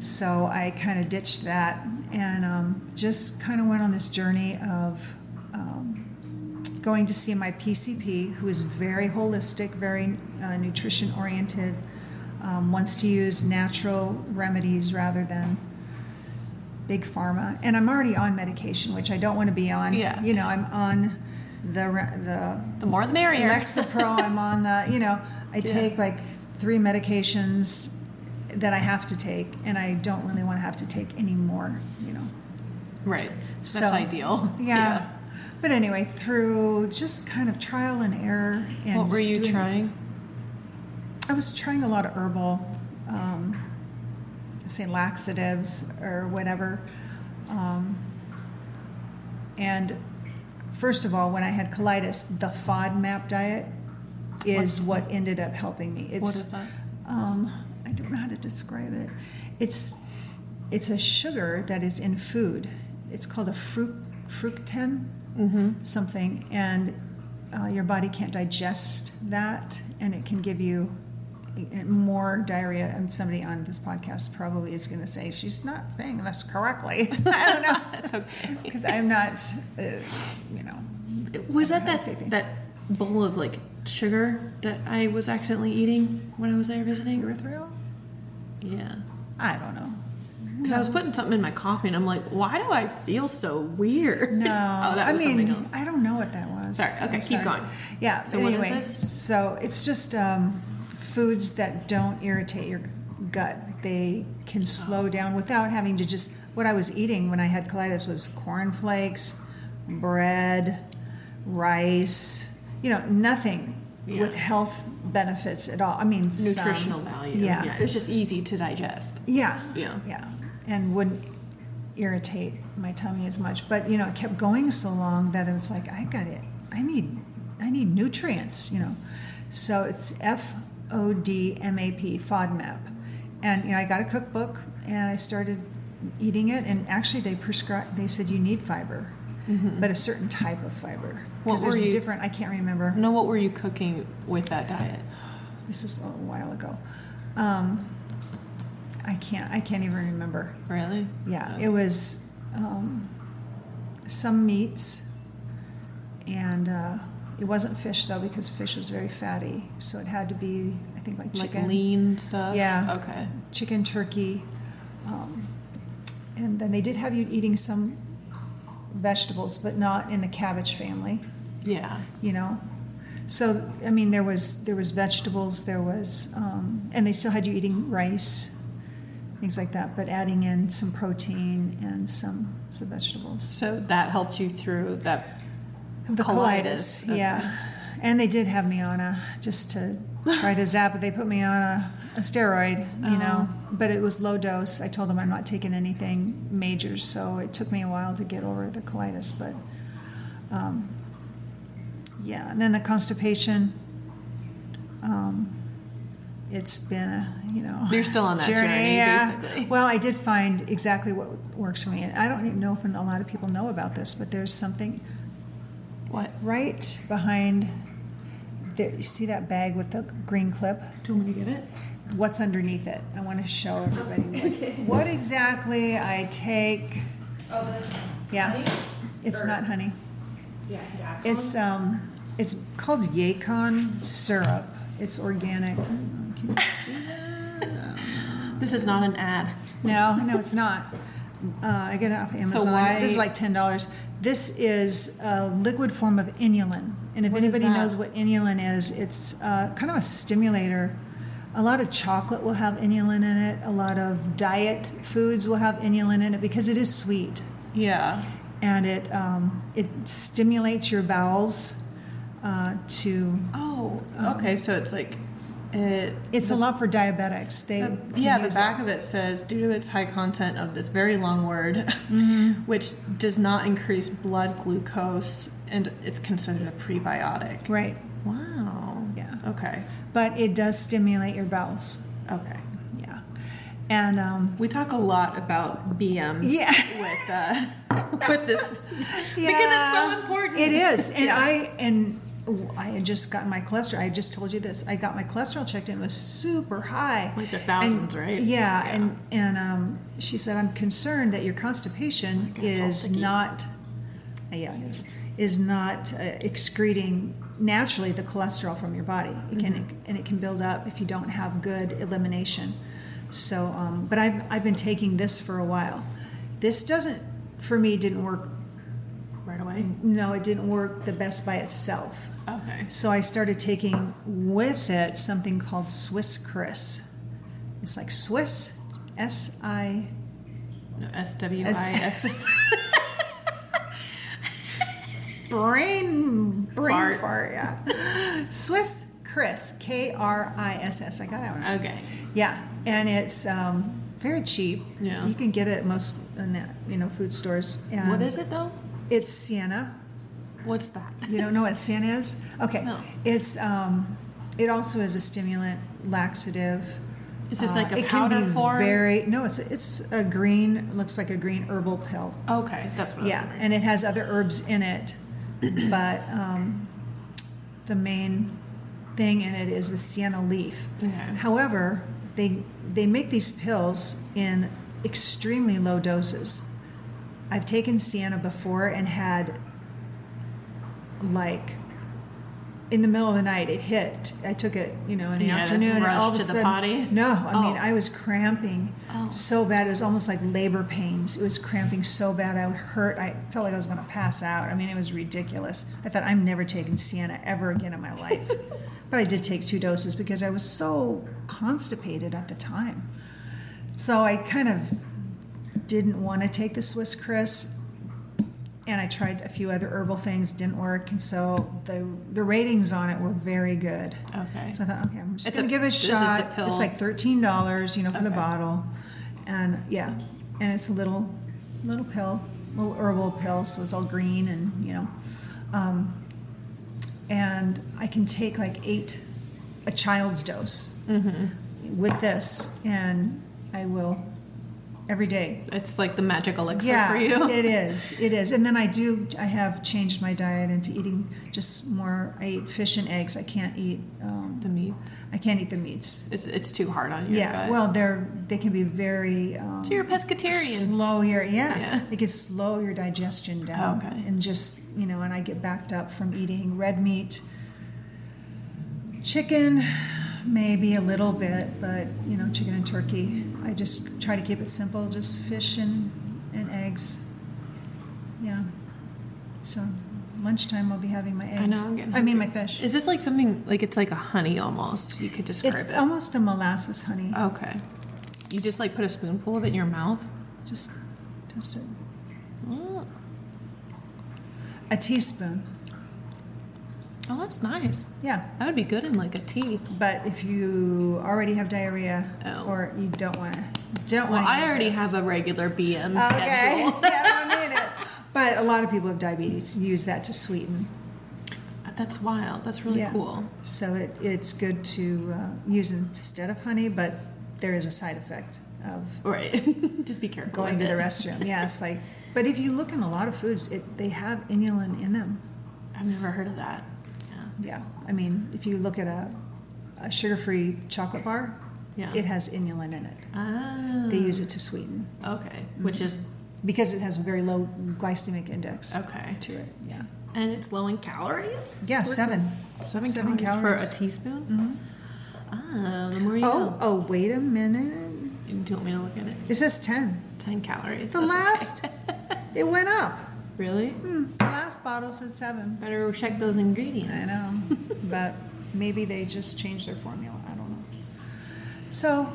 So I kind of ditched that and um, just kind of went on this journey of um, going to see my PCP, who is very holistic, very uh, nutrition oriented, um, wants to use natural remedies rather than big pharma. And I'm already on medication, which I don't want to be on. Yeah. You know, I'm on the the The more the merrier. Lexapro, I'm on the, you know, I take like three medications that I have to take, and I don't really want to have to take any more, you know. Right. That's So, ideal. Yeah. But anyway, through just kind of trial and error. And What were you doing- trying? I was trying a lot of herbal, um, say laxatives or whatever. Um, and first of all, when I had colitis, the FODMAP diet is what ended up helping me. It's, What is that? Um, I don't know how to describe it. It's it's a sugar that is in food. It's called a fruc fructan something, and uh, your body can't digest that, and it can give you uh, more diarrhea. And somebody on this podcast probably is going to say she's not saying this correctly. I don't know That's okay. because I'm not, uh, you know. Was that I don't know that how to say things. that bowl of like sugar that I was accidentally eating when I was there visiting? Erythritol? Yeah. I don't know. Because I was putting something in my coffee and I'm like, why do I feel so weird? No, oh, that I was mean, something else. I don't know what that was. Sorry, okay, I'm keep going. Yeah. So but what is anyway, this? So it's just um, foods that don't irritate your gut. They can slow down without having to just. What I was eating when I had colitis was cornflakes, bread, rice. You know, nothing Yeah. with health benefits at all. I mean, some- Nutritional value. Yeah. It was just easy to digest. Yeah. Yeah. Yeah. and wouldn't irritate my tummy as much. But you know, it kept going so long that it was like I got it. I need I need nutrients. You know, so it's F O D M A P FODMAP, and you know I got a cookbook and I started eating it. And actually, they prescribed. They said you need fiber, but a certain type of fiber. Mm-hmm. What were you- different. I can't remember. No, what were you cooking with that diet? This is a while ago. Um, I can't. I can't even remember. Really? Yeah, it was um, some meats, and uh, it wasn't fish though because fish was very fatty. So it had to be, I think, like Like chicken, lean stuff? Yeah. Okay. chicken, turkey, um, and then they did have you eating some vegetables, but not in the cabbage family. Yeah. You know. So I mean, there was there was vegetables, there was, um, and they still had you eating rice, things like that, but adding in some protein and some some vegetables. So that helped you through that. The Colitis, colitis, okay. yeah. And they did have me on a just to try to zap but They put me on a, a steroid, you know, but it was low dose. I told them I'm not taking anything major, so it took me a while to get over the colitis, but um, yeah. And then the constipation. Um, it's been a you know You're still on that journey, yeah. basically. Well, I did find exactly what works for me, and I don't even know if a lot of people know about this, but there's something What? right behind there you see that bag with the green clip Do you want me to get it? what's underneath it i want to show everybody what, what exactly i take Oh, this. yeah it's not honey Yeah, yeah. it's um it's called yacon syrup it's organic Can you see This is not an ad. No, no, it's not. Uh, I get it off Amazon. why- This is like ten dollars. This is a liquid form of inulin, and if What anybody knows what inulin is, it's uh, kind of a stimulator. A lot of chocolate will have inulin in it. A lot of diet foods will have inulin in it because it is sweet, Yeah. and it um, it stimulates your bowels uh, to. Oh, okay. So it's like it. It's a lot for diabetics. They the- can yeah, the use back of it says due to its high content of this very long word, Mm-hmm. which does not increase blood glucose, and it's considered a prebiotic. right, Wow. Yeah. Okay. but it does stimulate your bowels. Okay. Yeah, and um, We talk a lot about BMs Yeah. with uh, with this because it's so important. It is, and. I and I had just gotten my cholesterol. I just told you this. I got my cholesterol checked and it was super high, Like the thousands, And- right? Yeah, Yeah. and and um, she said, I'm concerned that your constipation God, is not, yeah, is, is not uh, excreting naturally the cholesterol from your body. It can Mm-hmm. and it can build up if you don't have good elimination. So, um, but I've I've been taking this for a while. This doesn't, for me, didn't work right away. no, it didn't work the best by itself. Okay. So I started taking with it something called Swiss Kriss. It's like Swiss, S I. No, S. S W I S. Brain, brain Fart. fart. yeah. Swiss Kriss, K R I S S. I got that one. Okay. Yeah, and it's um, very cheap. Yeah. You can get it at most, uh, you know, food stores. And What is it though? It's Senna. What's that? You don't know what Senna is? Okay. No. It's um, it also is a stimulant, laxative. Is this Uh, like a it powder can be form? Very no, it's it's a green. Looks like a green herbal pill. Okay, that's what. Yeah, and it has other herbs in it, but um, the main thing in it is the senna leaf. Okay. However, they they make these pills in extremely low doses. I've taken senna before and had like in the middle of the night it hit. I took it, you know, in the You afternoon, and all of a to the sudden, potty? no, I oh. mean Oh. I was cramping Oh. so bad. It was almost like labor pains. It was cramping so bad. I would hurt. I felt like I was going to pass out. I mean, it was ridiculous. I thought I'm never taking Senna ever again in my life. but I did take two doses because I was so constipated at the time. So I kind of didn't want to take the Swiss Kriss. And I tried a few other herbal things, didn't work, and so the the ratings on it were very good. Okay. So I thought, okay, I'm just It's gonna a- give it a this is the shot. It's like thirteen dollars, you know, for the bottle, and yeah, and it's a little little pill, little herbal pill, so it's all green and you know, um, and I can take like eight a child's dose with this, and I will every day It's like the magic elixir yeah, for you. it is. It is. And then I do. I have changed my diet into eating just more. I eat fish and eggs. I can't eat. Um, the meat. I can't eat the meats. It's, it's too hard on your Yeah. gut. Well, they're they can be very. Um, so you're a pescatarian. Slow your yeah. Yeah. They can slow your digestion down. Okay. And just you know, and I get backed up from eating red meat. Chicken, maybe a little bit, but you know, chicken and turkey. I just try to keep it simple, just fish and, and eggs. Yeah. So lunchtime I'll be having my eggs. I know, I'm getting I mean my fish. Is this like something like it's like a honey almost? You could describe It's it. It's almost a molasses honey. okay. You just like put a spoonful of it in your mouth. Just toast it. Oh, A teaspoon. Oh that's nice. Yeah. That would be good in like a tea. But if you already have diarrhea Oh. or you don't want to, don't Well, want to. I already have a regular BM Okay. schedule. yeah, I don't need it. But a lot of people with diabetes use that to sweeten. That's wild. That's really Yeah. cool. So it, it's good to uh, use instead of honey, but there is a side effect of Right. just be careful. going to the it. restroom. Yeah, it's like. But if you look in a lot of foods, it they have inulin in them. I've never heard of that. Yeah. I mean, if you look at a, a sugar-free chocolate bar, Yeah. it has inulin in it. Ah. They use it to sweeten Okay. Which is because it has a very low glycemic index. okay. To it, yeah. And it's low in calories? Yeah, seven. Seven, Seven calories, for a teaspoon? Ah, the more you Oh, know. oh, wait a minute. Do you want me to look at it? It says ten. 10 calories. The That's last, okay. it went up. Really? Hmm, the last bottle said seven. Better check those ingredients. I know, but maybe they just changed their formula. I don't know. So,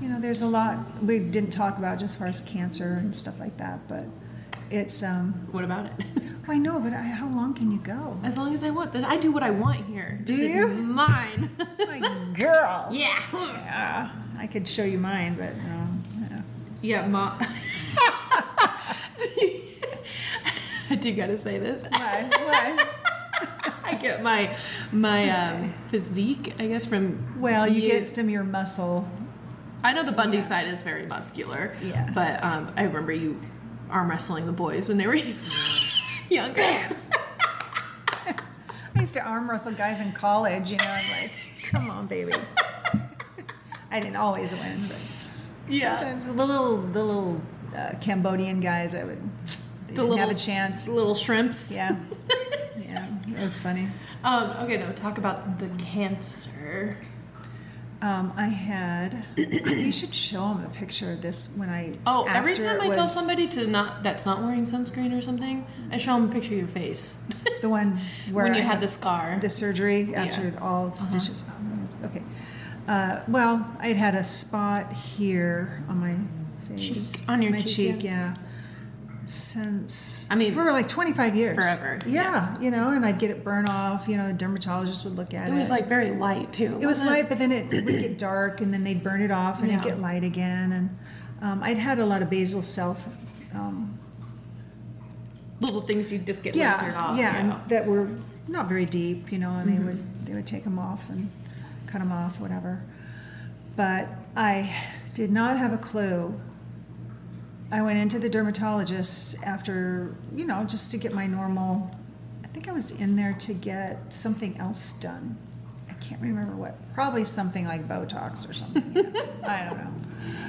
you know, there's a lot we didn't talk about just as far as cancer and stuff like that, but it's um. What about it? I know, but I, how long can you go? as long as I want. I do what I want here. Do this you? is mine. My girl. yeah. Yeah, I could show you mine, but no. yeah. Yeah, ma. I do gotta say this. Why? Why? I get my my um, physique, I guess, from Well, you get some of your muscle. I know the Bundy side is very muscular. Yeah. But um, I remember you arm wrestling the boys when they were younger. I used to arm wrestle guys in college. You know, I'm like, come on, baby. I didn't always win, but yeah. sometimes with the little, the little uh, Cambodian guys, I would. They didn't have a chance. Little shrimps. Yeah, yeah, it was funny. Um, okay, no, talk about the cancer. Um, I had. you should show them a picture of this when I. Oh, every time I tell somebody to not that's not wearing sunscreen or something, I show them a picture of your face the one where when you I had the scar. the surgery after Yeah. all the stitches. Okay. Uh, well, I'd had a spot here on my face. Cheek. On your my cheek, cheek, yeah. Since I mean, for like 25 years. forever, Yeah, you know, and I'd get it burn off. You know, the dermatologist would look at it. it was like very light too. it was light, but then it would get dark, and then they'd burn it off, and it'd get light again. And um, I'd had a lot of basal cell. Um, Little things you'd just get yeah, lasered off. yeah, and that were not very deep, you know, and Mm-hmm. they would they would take them off and cut them off, whatever. But I did not have a clue. I went into the dermatologist after, you know, just to get my normal. I think I was in there to get something else done. I can't remember what. Probably something like Botox or something. I don't know.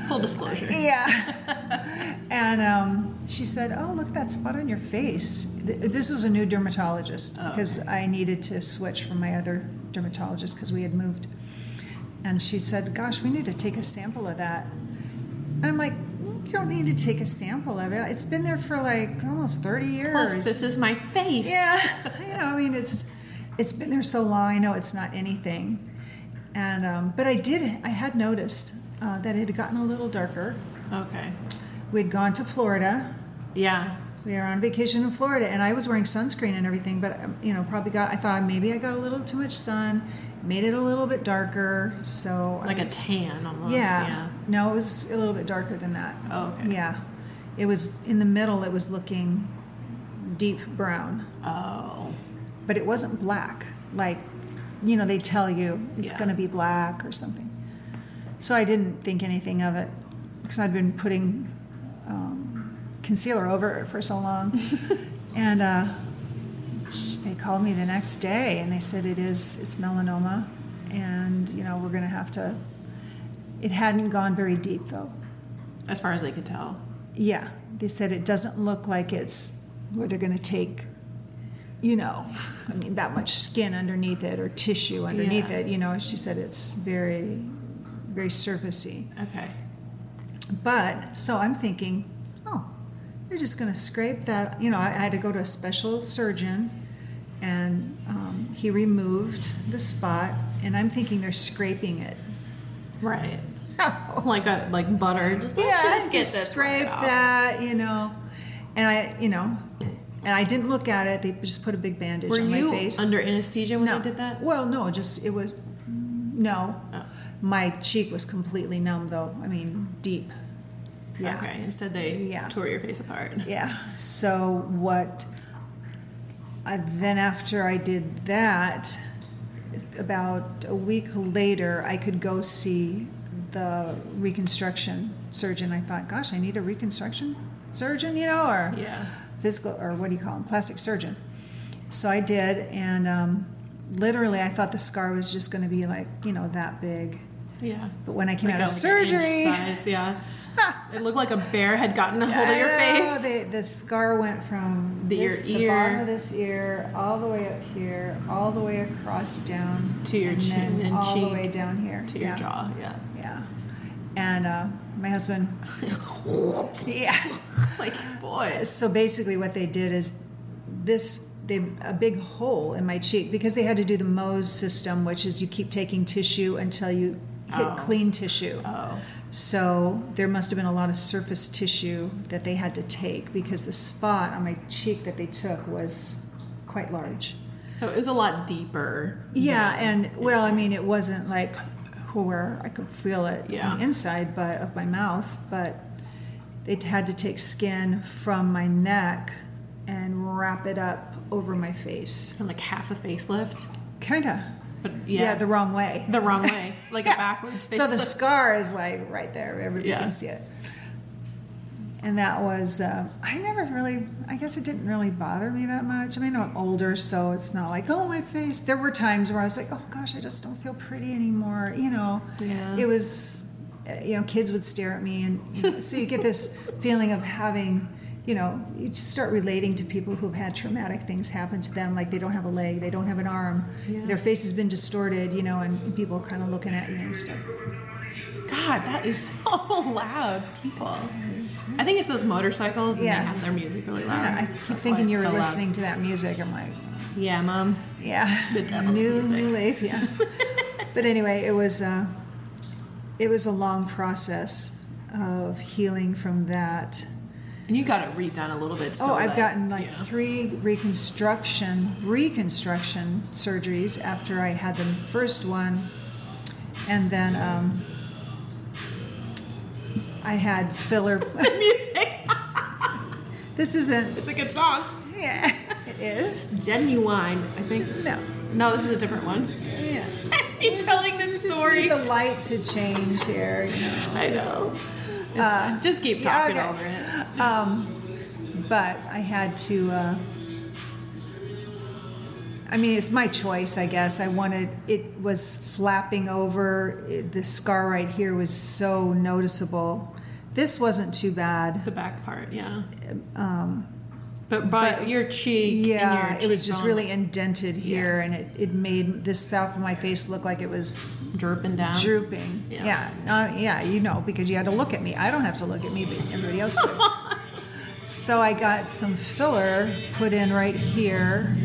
Full disclosure. Yeah. and um, she said, "Oh, look at that spot on your face." Th- This was a new dermatologist Oh, because I needed to switch from my other dermatologist because we had moved. And she said, "Gosh, we need to take a sample of that." And I'm like, "You don't need to take a sample of it. It's been there for like almost 30 years." Plus, this is my face. Yeah, you know, I mean, it's it's been there so long. I know it's not anything, and um, but I did. I had noticed uh, that it had gotten a little darker. Okay. We'd gone to Florida. Yeah. We were on vacation in Florida, and I was wearing sunscreen and everything. But um, you know, probably got. I thought maybe I got a little too much sun, made it a little bit darker. So I Like a was- tan almost. yeah. Yeah. No, it was a little bit darker than that. Oh, okay. Yeah. It was in the middle, it was looking deep brown, Oh. but it wasn't black. Like, you know, they tell you it's Yeah. going to be black or something. So I didn't think anything of it because I'd been putting um, concealer over it for so long. and uh, they called me the next day and they said it is it's melanoma and you know we're going to have to it hadn't gone very deep though As far as they could tell. yeah they said it doesn't look like it's where they're going to take you know i mean that much skin underneath it or tissue underneath Yeah. it you know she said it's very very surfacey Okay. but so i'm thinking oh they're just going to scrape that you know I, I had to go to a special surgeon and um, he removed the spot and i'm thinking they're scraping it Right. Like a like butter. Just yeah, just get just scrape that, you know. And I, you know, and I didn't look at it. They just put a big bandage Were on my face. under anesthesia when no. they did that? Well, no, just it was no. Oh. My cheek was completely numb, though. I mean, deep. Yeah. Okay. Instead, they Yeah. tore your face apart. Yeah. So what? I, then after I did that, about a week later, I could go see the reconstruction surgeon. I thought, gosh, I need a reconstruction surgeon, you know, or Yeah. physical or what do you call them, plastic surgeon. So I did, and um, literally, I thought the scar was just going to be like, you know, that big. Yeah. But when I came Like out a- of like surgery, size, yeah. it looked like a bear had gotten a hold of your know, face. The, the scar went from The- this, the bottom ear. of this ear all the way up here, all the way across down To your and chin then and all cheek, the way down here to your yeah. jaw. Yeah. And uh, my husband. yeah. Like boys. So basically, what they did is this they a big hole in my cheek because they had to do the Mohs system, which is you keep taking tissue until you hit Oh. clean tissue. Oh. So there must have been a lot of surface tissue that they had to take because the spot on my cheek that they took was quite large. So it was a lot deeper. Yeah, and well, I mean, it wasn't like where I could feel it Yeah. on the inside, but of my mouth. But they had to take skin from my neck and wrap it up over my face, of like half a facelift. kinda. But Yeah, yeah, the wrong way. the wrong way, like Yeah. a backwards facelift. So the scar is like right there. Everybody Yeah. can see it. And that was, uh, I never really, I guess it didn't really bother me that much. I mean, I'm older, so it's not like, oh, my face. There were times where I was like, oh gosh, I just don't feel pretty anymore. You know, Yeah. it was, uh, you know, kids would stare at me. And you know, so you get this feeling of having, you know, you just start relating to people who've had traumatic things happen to them, like they don't have a leg, they don't have an arm, Yeah. their face has been distorted, you know, and people kind of looking at you and stuff. God, that is so loud, people. I think it's those motorcycles and Yeah. they have their music really loud. Yeah, I keep That's thinking you it's were so loud. listening to that music. I'm like, Yeah, mom. yeah, The devil's new music. new life, yeah. but anyway, it was uh, it was a long process of healing from that. And you got it redone a little bit. So oh, I've that- gotten like yeah. three reconstruction reconstruction surgeries after I had the first one, and then um, I had filler. music. this isn't. It's a good song. Yeah, it is. Genuine, I think. No. No, this is a different one. Yeah. You're telling You this just story. need the light to change here. You know. I know. It's Uh. Just keep yeah, talking okay. over it. Um, but I had to. Uh, I mean, it's my choice, I guess. I wanted it was flapping over. It, the scar right here was so noticeable. This wasn't too bad. The back part, yeah. Um, But by But- your cheek, yeah, and your it was just cheekbone really indented here, Yeah. and it, it made this south of my face look like it was drooping down. drooping. Yeah. Yeah, uh, yeah, you know, because you had to look at me. I don't have to look at me, but everybody else does. so I got some filler put in right here,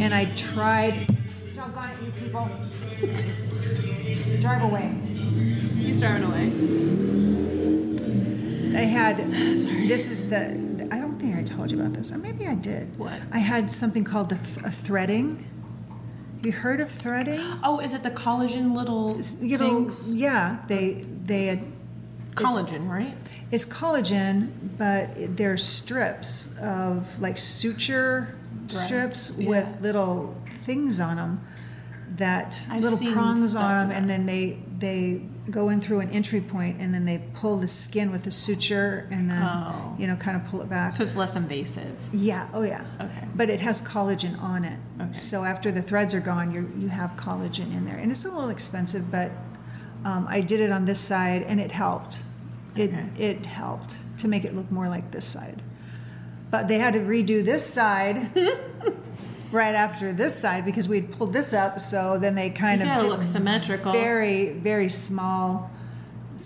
and I tried. Doggone it, you people! Drive away. He's driving away. I had. This is the. I don't think I told you about this, or maybe I did. What? I had something called the th- a threading. You heard of threading? Oh, is it the collagen little you know, things? yeah, they they had Collagen, right? It's collagen, but they're strips of like suture strips yeah. with little things on them that I've little prongs on them, and then they they go in through an entry point, and then they pull the skin with the suture, and then Oh. you know kind of pull it back. So it's less invasive. Yeah, oh yeah. Okay. But it has collagen on it. Okay. So after the threads are gone, you you have collagen in there, and it's a little expensive, but um, I did it on this side, and it helped. It Okay. it helped to make it look more like this side. But they had to redo this side right after this side because we had pulled this up. So then they kind You of look symmetrical. very very small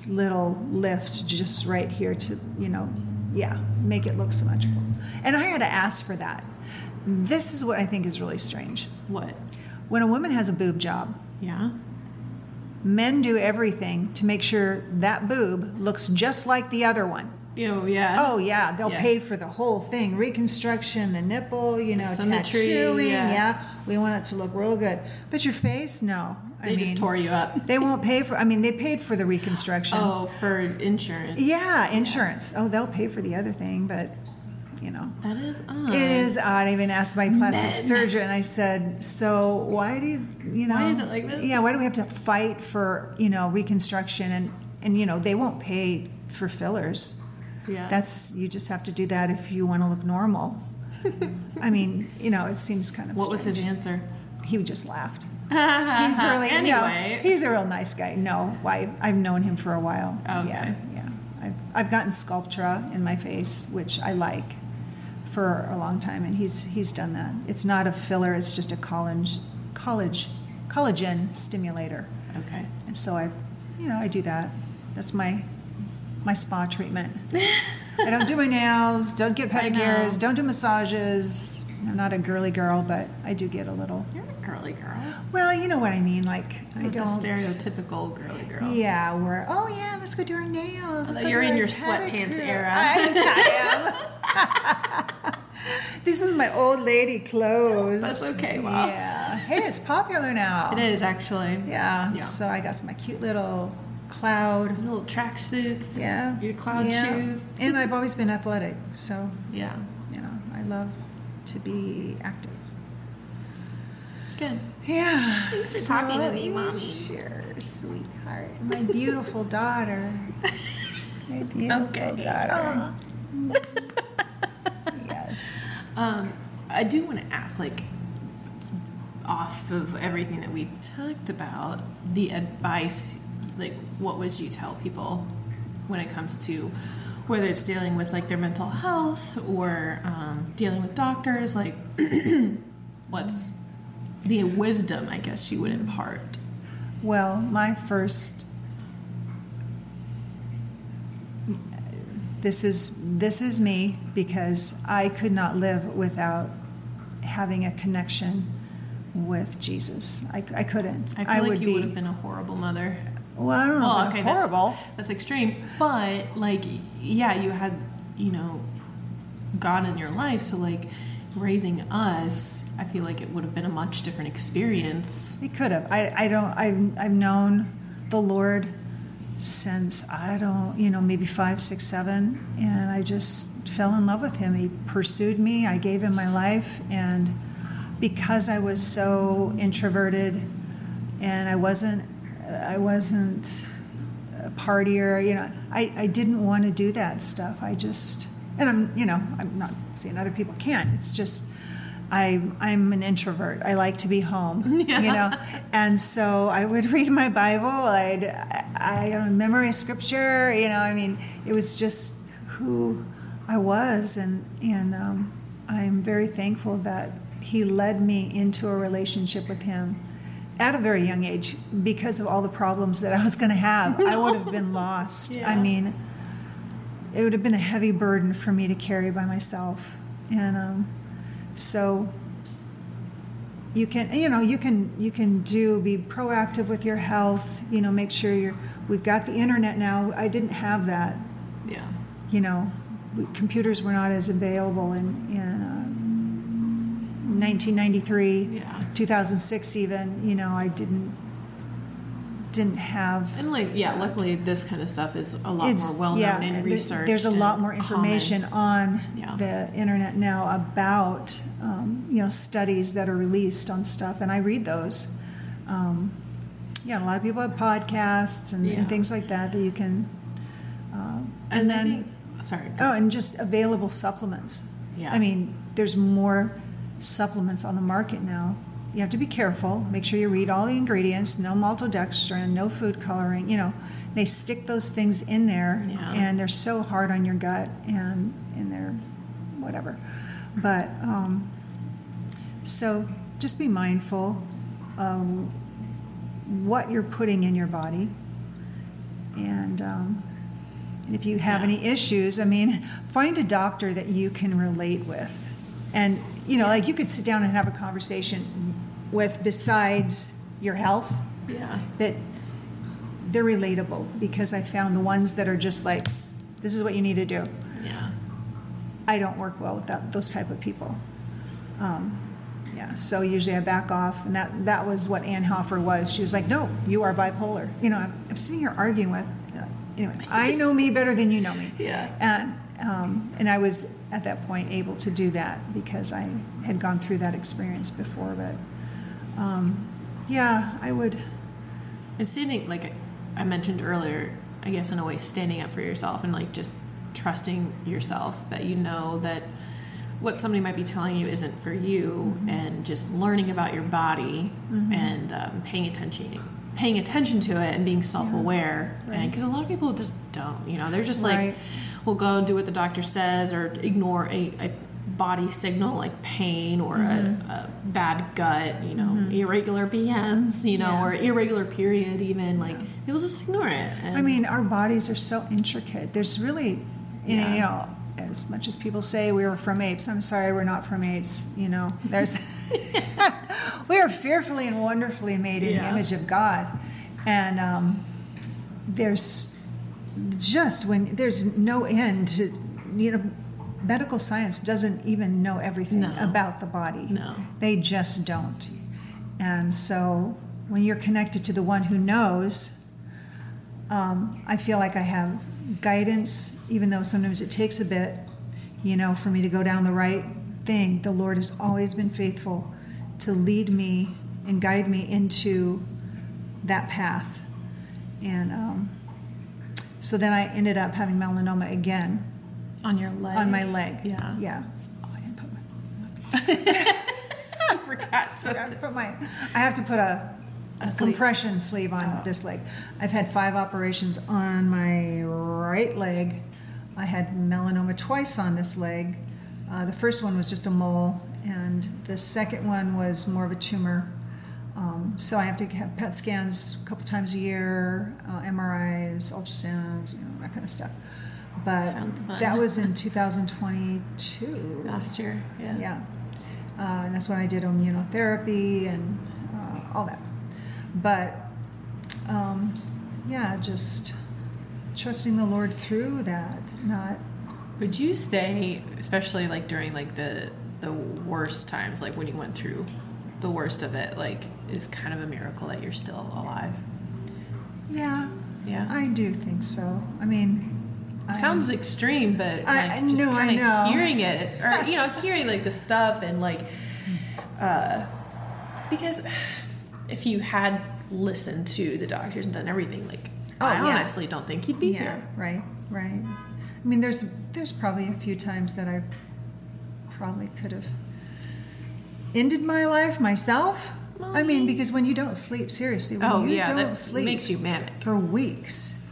little lift just right here to you know yeah make it look symmetrical and i had to ask for that this is what i think is really strange What? when a woman has a boob job Yeah. men do everything to make sure that boob looks just like the other one Oh yeah. Oh yeah, they'll Yeah. pay for the whole thing, reconstruction, the nipple, you know, Symmetry, tattooing. yeah. Yeah. we want it to look real good. But your face, no. I they just tore you up. They won't pay for. I mean, they paid for the reconstruction. Oh, for insurance. Yeah, insurance. Oh, they'll pay for the other thing, but you know. That is odd. It is odd. I even asked my plastic Men. surgeon, and I said, "So why do you, you know? Why is it like this? Yeah, why do we have to fight for you know reconstruction and and you know they won't pay for fillers. Yeah. That's you just have to do that if you want to look normal. I mean, you know, it seems kind of. What was his strange. answer? He just laughed. He's really no, Anyway. he's a real nice guy. No, I, I've known him for a while. Okay. Yeah, yeah. I've, I've gotten Sculptra in my face, which I like for a long time, and he's he's done that. It's not a filler; it's just a college college collagen stimulator, Okay. and so I, you know, I do that. That's my my spa treatment. I don't do my nails, don't get pedicures, don't do massages. I'm not a girly girl, but I do get a little. You're a girly girl. Well, you know what I mean. Like I don't. the stereotypical girly girl. Yeah, we're oh yeah, let's go do our nails. Although you're in our your sweatpants era. I, I am. this is my old lady clothes. That's okay, Mom. Yeah. Hey, it's popular now. It is actually. Yeah. Yeah. So I got my cute little cloud. Little track suits. Yeah. Your cloud Yeah. shoes. and I've always been athletic, so Yeah. you know I love to be active. Good. Yeah. Thanks for talking to me, Mommy. Sure, sweetheart. My beautiful daughter. My beautiful Okay. daughter. yes. Um, I do want to ask, like, off of everything that we talked about, the advice, like, what would you tell people when it comes to whether it's dealing with like their mental health or um, dealing with doctors? Like, what's the wisdom, I guess, you would impart? Well, my first. This is this is me because I could not live without having a connection with Jesus. I, I couldn't. I feel like would you be. would have been a horrible mother. Well, I don't know. Well, okay, horrible. That's, that's extreme. But like, yeah, you had, you know, God in your life. So like, raising us, I feel like it would have been a much different experience. It could have. I, I don't. I've, I've known the Lord since I don't, you know, maybe five, six, seven, and I just fell in love with Him. He pursued me. I gave Him my life, and because I was so introverted, and I wasn't, I wasn't a partier. You know, I, I didn't want to do that stuff. I just, and I'm, you know, I'm not saying other people can't. It's just. I, I'm an introvert. I like to be home, you know, and so I would read my Bible. I'd I, I memorize scripture. You know, I mean, it was just who I was, and and um, I'm very thankful that He led me into a relationship with Him at a very young age because of all the problems that I was going to have. I would have been lost. I mean, it would have been a heavy burden for me to carry by myself, and um, so you can you know you can you can do be proactive with your health you know make sure you're we've got the internet now i didn't have that Yeah. you know computers were not as available in in uh, 1993 Yeah. 2006 even you know i didn't didn't have And like, yeah, luckily this kind of stuff is a lot more well known yeah, and researched. There's a lot more common. information on Yeah. the internet now about um, you know studies that are released on stuff, and I read those. Um, yeah, a lot of people have podcasts and, Yeah. and things like that that you can. Um, And, and then, then sorry. oh, and just available supplements. Yeah. I mean, there's more supplements on the market now. You have to be careful. Make sure you read all the ingredients. No maltodextrin, no food coloring. You know, they stick those things in there, Yeah. and they're so hard on your gut, and and they're whatever. But um, so just be mindful of what you're putting in your body, and. Um, and if you have Yeah. any issues, I mean, find a doctor that you can relate with. And, you know, like you could sit down and have a conversation with, besides your health, yeah. that they're relatable because I found the ones that are just like, this is what you need to do. Yeah. I don't work well with that, those type of people. Um, yeah, so usually I back off, and that, that was what Ann Hoffer was. She was like, no, you are bipolar. You know, I'm, I'm sitting here arguing with, uh, anyway, I know me better than you know me. Yeah. And, um, and I was at that point able to do that because I had gone through that experience before. But um, yeah, I would. And standing, like I mentioned earlier, I guess in a way, standing up for yourself and like just trusting yourself that you know that what somebody might be telling you isn't for you, and just learning about your body and um, paying attention, paying attention to it, and being self-aware. And because a lot of people just don't, you know, they're just like, Right. Will go and do what the doctor says, or ignore a, a body signal like pain or Mm-hmm. a, a bad gut, you know, irregular BMs, you know, Yeah. or irregular period, even like people just ignore it. I mean, our bodies are so intricate. There's really, you know, Yeah. know, as much as people say we were from apes, I'm sorry, we're not from apes. You know, there's, we are fearfully and wonderfully made in the image of God, and um, there's just when there's no end to, you know, medical science doesn't even know everything No. about the body. No. They just don't. And so when you're connected to the one who knows, um, I feel like I have guidance, even though sometimes it takes a bit, you know, for me to go down the right thing. The Lord has always been faithful to lead me and guide me into that path. And um, so then I ended up having melanoma again on your leg, on my leg. Yeah. Yeah. Oh, I didn't put my. I forgot. I have to put my. I have to put a, a, sleeve. compression sleeve on Oh. this leg. I've had five operations on my right leg. I had melanoma twice on this leg. Uh, the first one was just a mole, and the second one was more of a tumor. Um, so I have to have PET scans a couple times a year, uh, MRIs, ultrasounds, you know, that kind of stuff. But that was in 2022. last year, yeah. Yeah. Uh, and that's when I did immunotherapy and uh, all that. But um, yeah, just trusting the Lord through that, not. Would you say, especially like during like the the worst times, like when you went through the worst of it, like is kind of a miracle that you're still alive? Yeah, Yeah. I do think so. I mean, I- Sounds extreme, but like I- I just know, I kind of hearing it, or you know, hearing like the stuff and like, uh, because if you had listened to the doctors and done everything, like Oh, I yeah. honestly don't think you'd be yeah, here. right, right. I mean, there's there's probably a few times that I probably could have ended my life myself. I mean, because when you don't sleep, seriously, when Oh you yeah, don't that sleep, makes you manic. for weeks.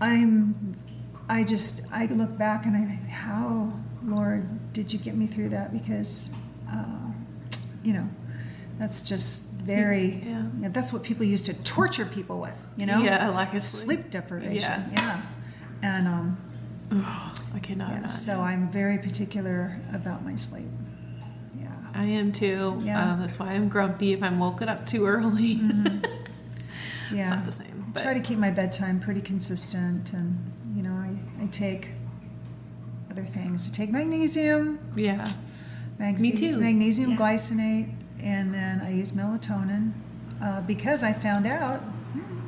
I'm, I just, I look back and I think, how, Lord, did you get me through that? Because, uh, you know, that's just very, Yeah. yeah, that's what people used to torture people with, you know? Yeah, lack of sleep. Sleep deprivation. Yeah. Yeah. And, um, I cannot. yeah, so I'm very particular about my sleep. I am too. Yeah. Um, that's why I'm grumpy if I'm woken up too early. Yeah. it's not the same. But try to keep my bedtime pretty consistent and you know i, I take other things i take magnesium yeah, magse- Me too. magnesium Yeah. glycinate and then i use melatonin uh, because I found out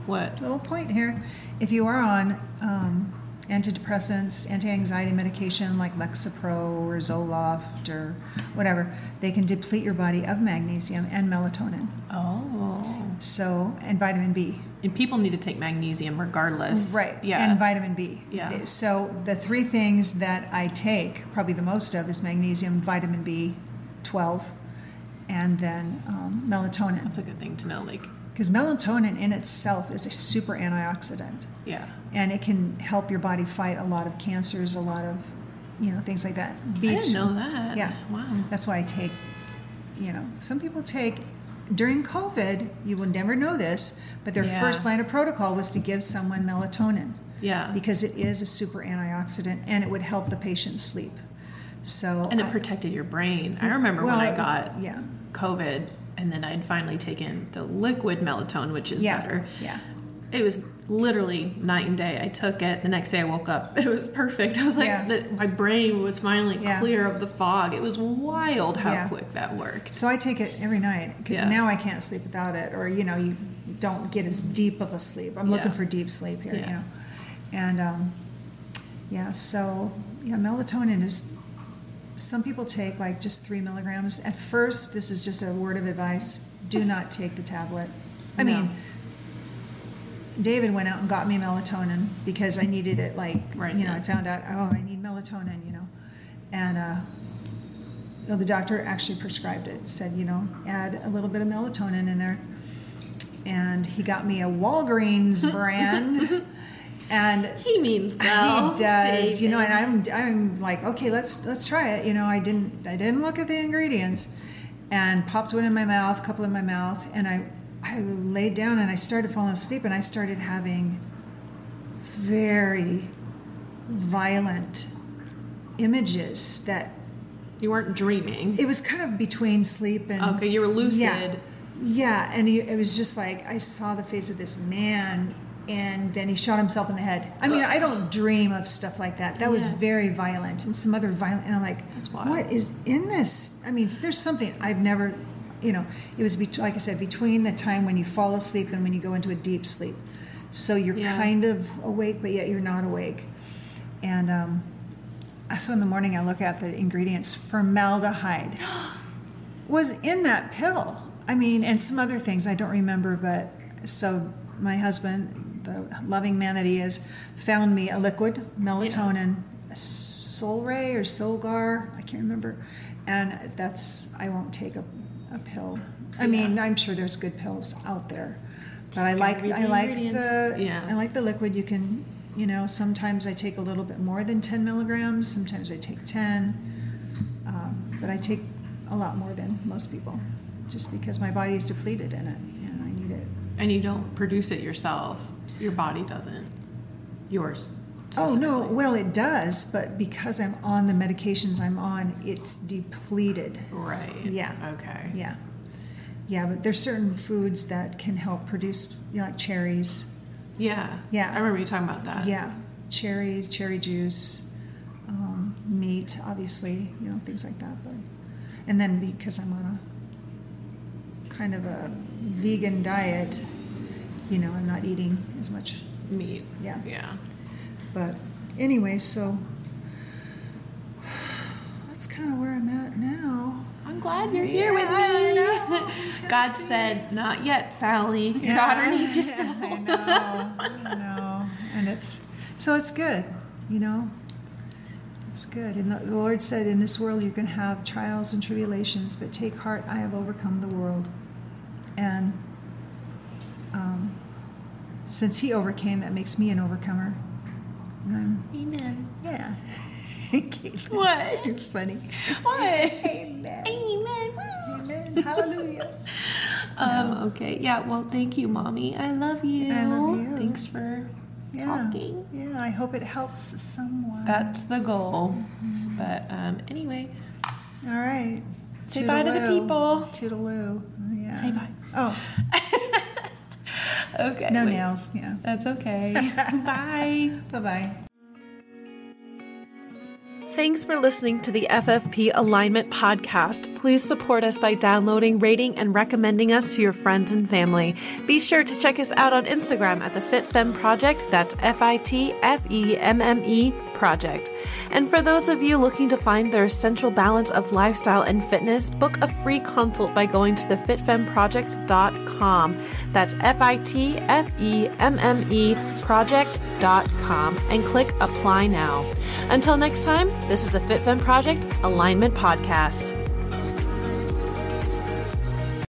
What? little point here. If you are on um, antidepressants, anti-anxiety medication like Lexapro or Zoloft or whatever, they can deplete your body of magnesium and melatonin. Oh. So, and vitamin B. And people need to take magnesium regardless. Right. Yeah. And vitamin B. Yeah. So the three things that I take, probably the most of, is magnesium, vitamin B, 12, and then um, melatonin. That's a good thing to know. Like, Because melatonin in itself is a super antioxidant. yeah. and it can help your body fight a lot of cancers, a lot of, you know, things like that. I didn't know that. Yeah. Wow. That's why I take, you know, some people take during COVID. You will never know this, but their Yeah. first line of protocol was to give someone melatonin Yeah. because it is a super antioxidant and it would help the patient sleep. So And it I- protected your brain. I remember well, when I got yeah. COVID and then I'd finally taken the liquid melatonin, which is yeah, better. yeah. It was literally night and day. I took it. The next day I woke up. It was perfect. I was like, Yeah. the, my brain was finally Yeah. clear of the fog. It was wild how Yeah. quick that worked. So I take it every night. Now I can't sleep without it, or you know, you don't get as deep of a sleep. I'm looking for deep sleep here, you know, and um, yeah. So yeah, melatonin is. Some people take like just three milligrams. At first, this is just a word of advice: do not take the tablet. I No. mean, David went out and got me melatonin because I needed it. Like, Right, you know. I found out, oh, I need melatonin, you know, and uh, well, the doctor actually prescribed it. Said, you know, add a little bit of melatonin in there, and he got me a Walgreens brand, and He means well. he does, you know. And I'm, I'm like, okay, let's let's try it. You know, I didn't, I didn't look at the ingredients, and popped one in my mouth, a couple in my mouth, and I, I laid down and I started falling asleep, and I started having very violent images that You weren't dreaming. it was kind of between sleep and Okay, you were lucid. Yeah, yeah, and he, it was just like I saw the face of this man, and then he shot himself in the head. I mean, I don't dream of stuff like that. That was Yeah. very violent, and some other violent. And I'm like, what is in this? I mean, there's something I've never, you know. It was bet- like I said, between the time when you fall asleep and when you go into a deep sleep. So you're Yeah. kind of awake, but yet you're not awake. And um, so in the morning, I look at the ingredients: formaldehyde was in that pill. I mean, and some other things I don't remember, but so my husband, the loving man that he is, found me a liquid melatonin, Solaray or Solgar, I can't remember, and that's I won't take a, a pill. I mean, I'm sure there's good pills out there, but I Just like gotta read I the like the ingredients. Yeah. I like the liquid. You can, you know, sometimes I take a little bit more than 10 milligrams. Sometimes I take 10, um, but I take a lot more than most people, just because my body is depleted in it and I need it. And you don't produce it yourself. Your body doesn't. Yours. Oh no, well it does, but because I'm on the medications I'm on, it's depleted. Right. Yeah. Okay. Yeah, yeah, but there's certain foods that can help produce, you know, like cherries. Yeah. Yeah. I remember you talking about that. Yeah, cherries, cherry juice, um, meat, obviously, you know, things like that. But and then because I'm on a kind of a vegan diet, you know, I'm not eating as much. Meat. Yeah. Yeah. But anyway, so that's kind of where I'm at now. I'm glad you're here with Yeah, me. God said, "Not yet, Sally. Your daughter needs you still." I know, I know, and it's so it's good, you know. It's good, and the, the Lord said, "In this world you're going to have trials and tribulations, but take heart, I have overcome the world." And um, since He overcame, that makes me an overcomer. Amen. yeah. What? You're funny. What? Amen. Amen. Amen. Hallelujah. Um, okay. Yeah. Well, thank you, mommy. I love you. I love you. Thanks for Yeah. talking. Yeah. I hope it helps someone. That's the goal. But um, anyway, All right. Say bye to the Toodaloo. people. Toodaloo. Yeah. Say bye. Oh, okay. no wait. nails. Yeah. That's okay. Bye. Bye bye. Thanks for listening to the FFP Alignment Podcast. Please support us by downloading, rating, and recommending us to your friends and family. Be sure to check us out on Instagram at the Fit FitFemme Project. That's F I T F E M M E Project. And for those of you looking to find their essential balance of lifestyle and fitness, book a free consult by going to thefitfemmeproject.com. That's F I T F E M M E project.com and click apply now. Until next time, this is the FitFemme Project Alignment Podcast.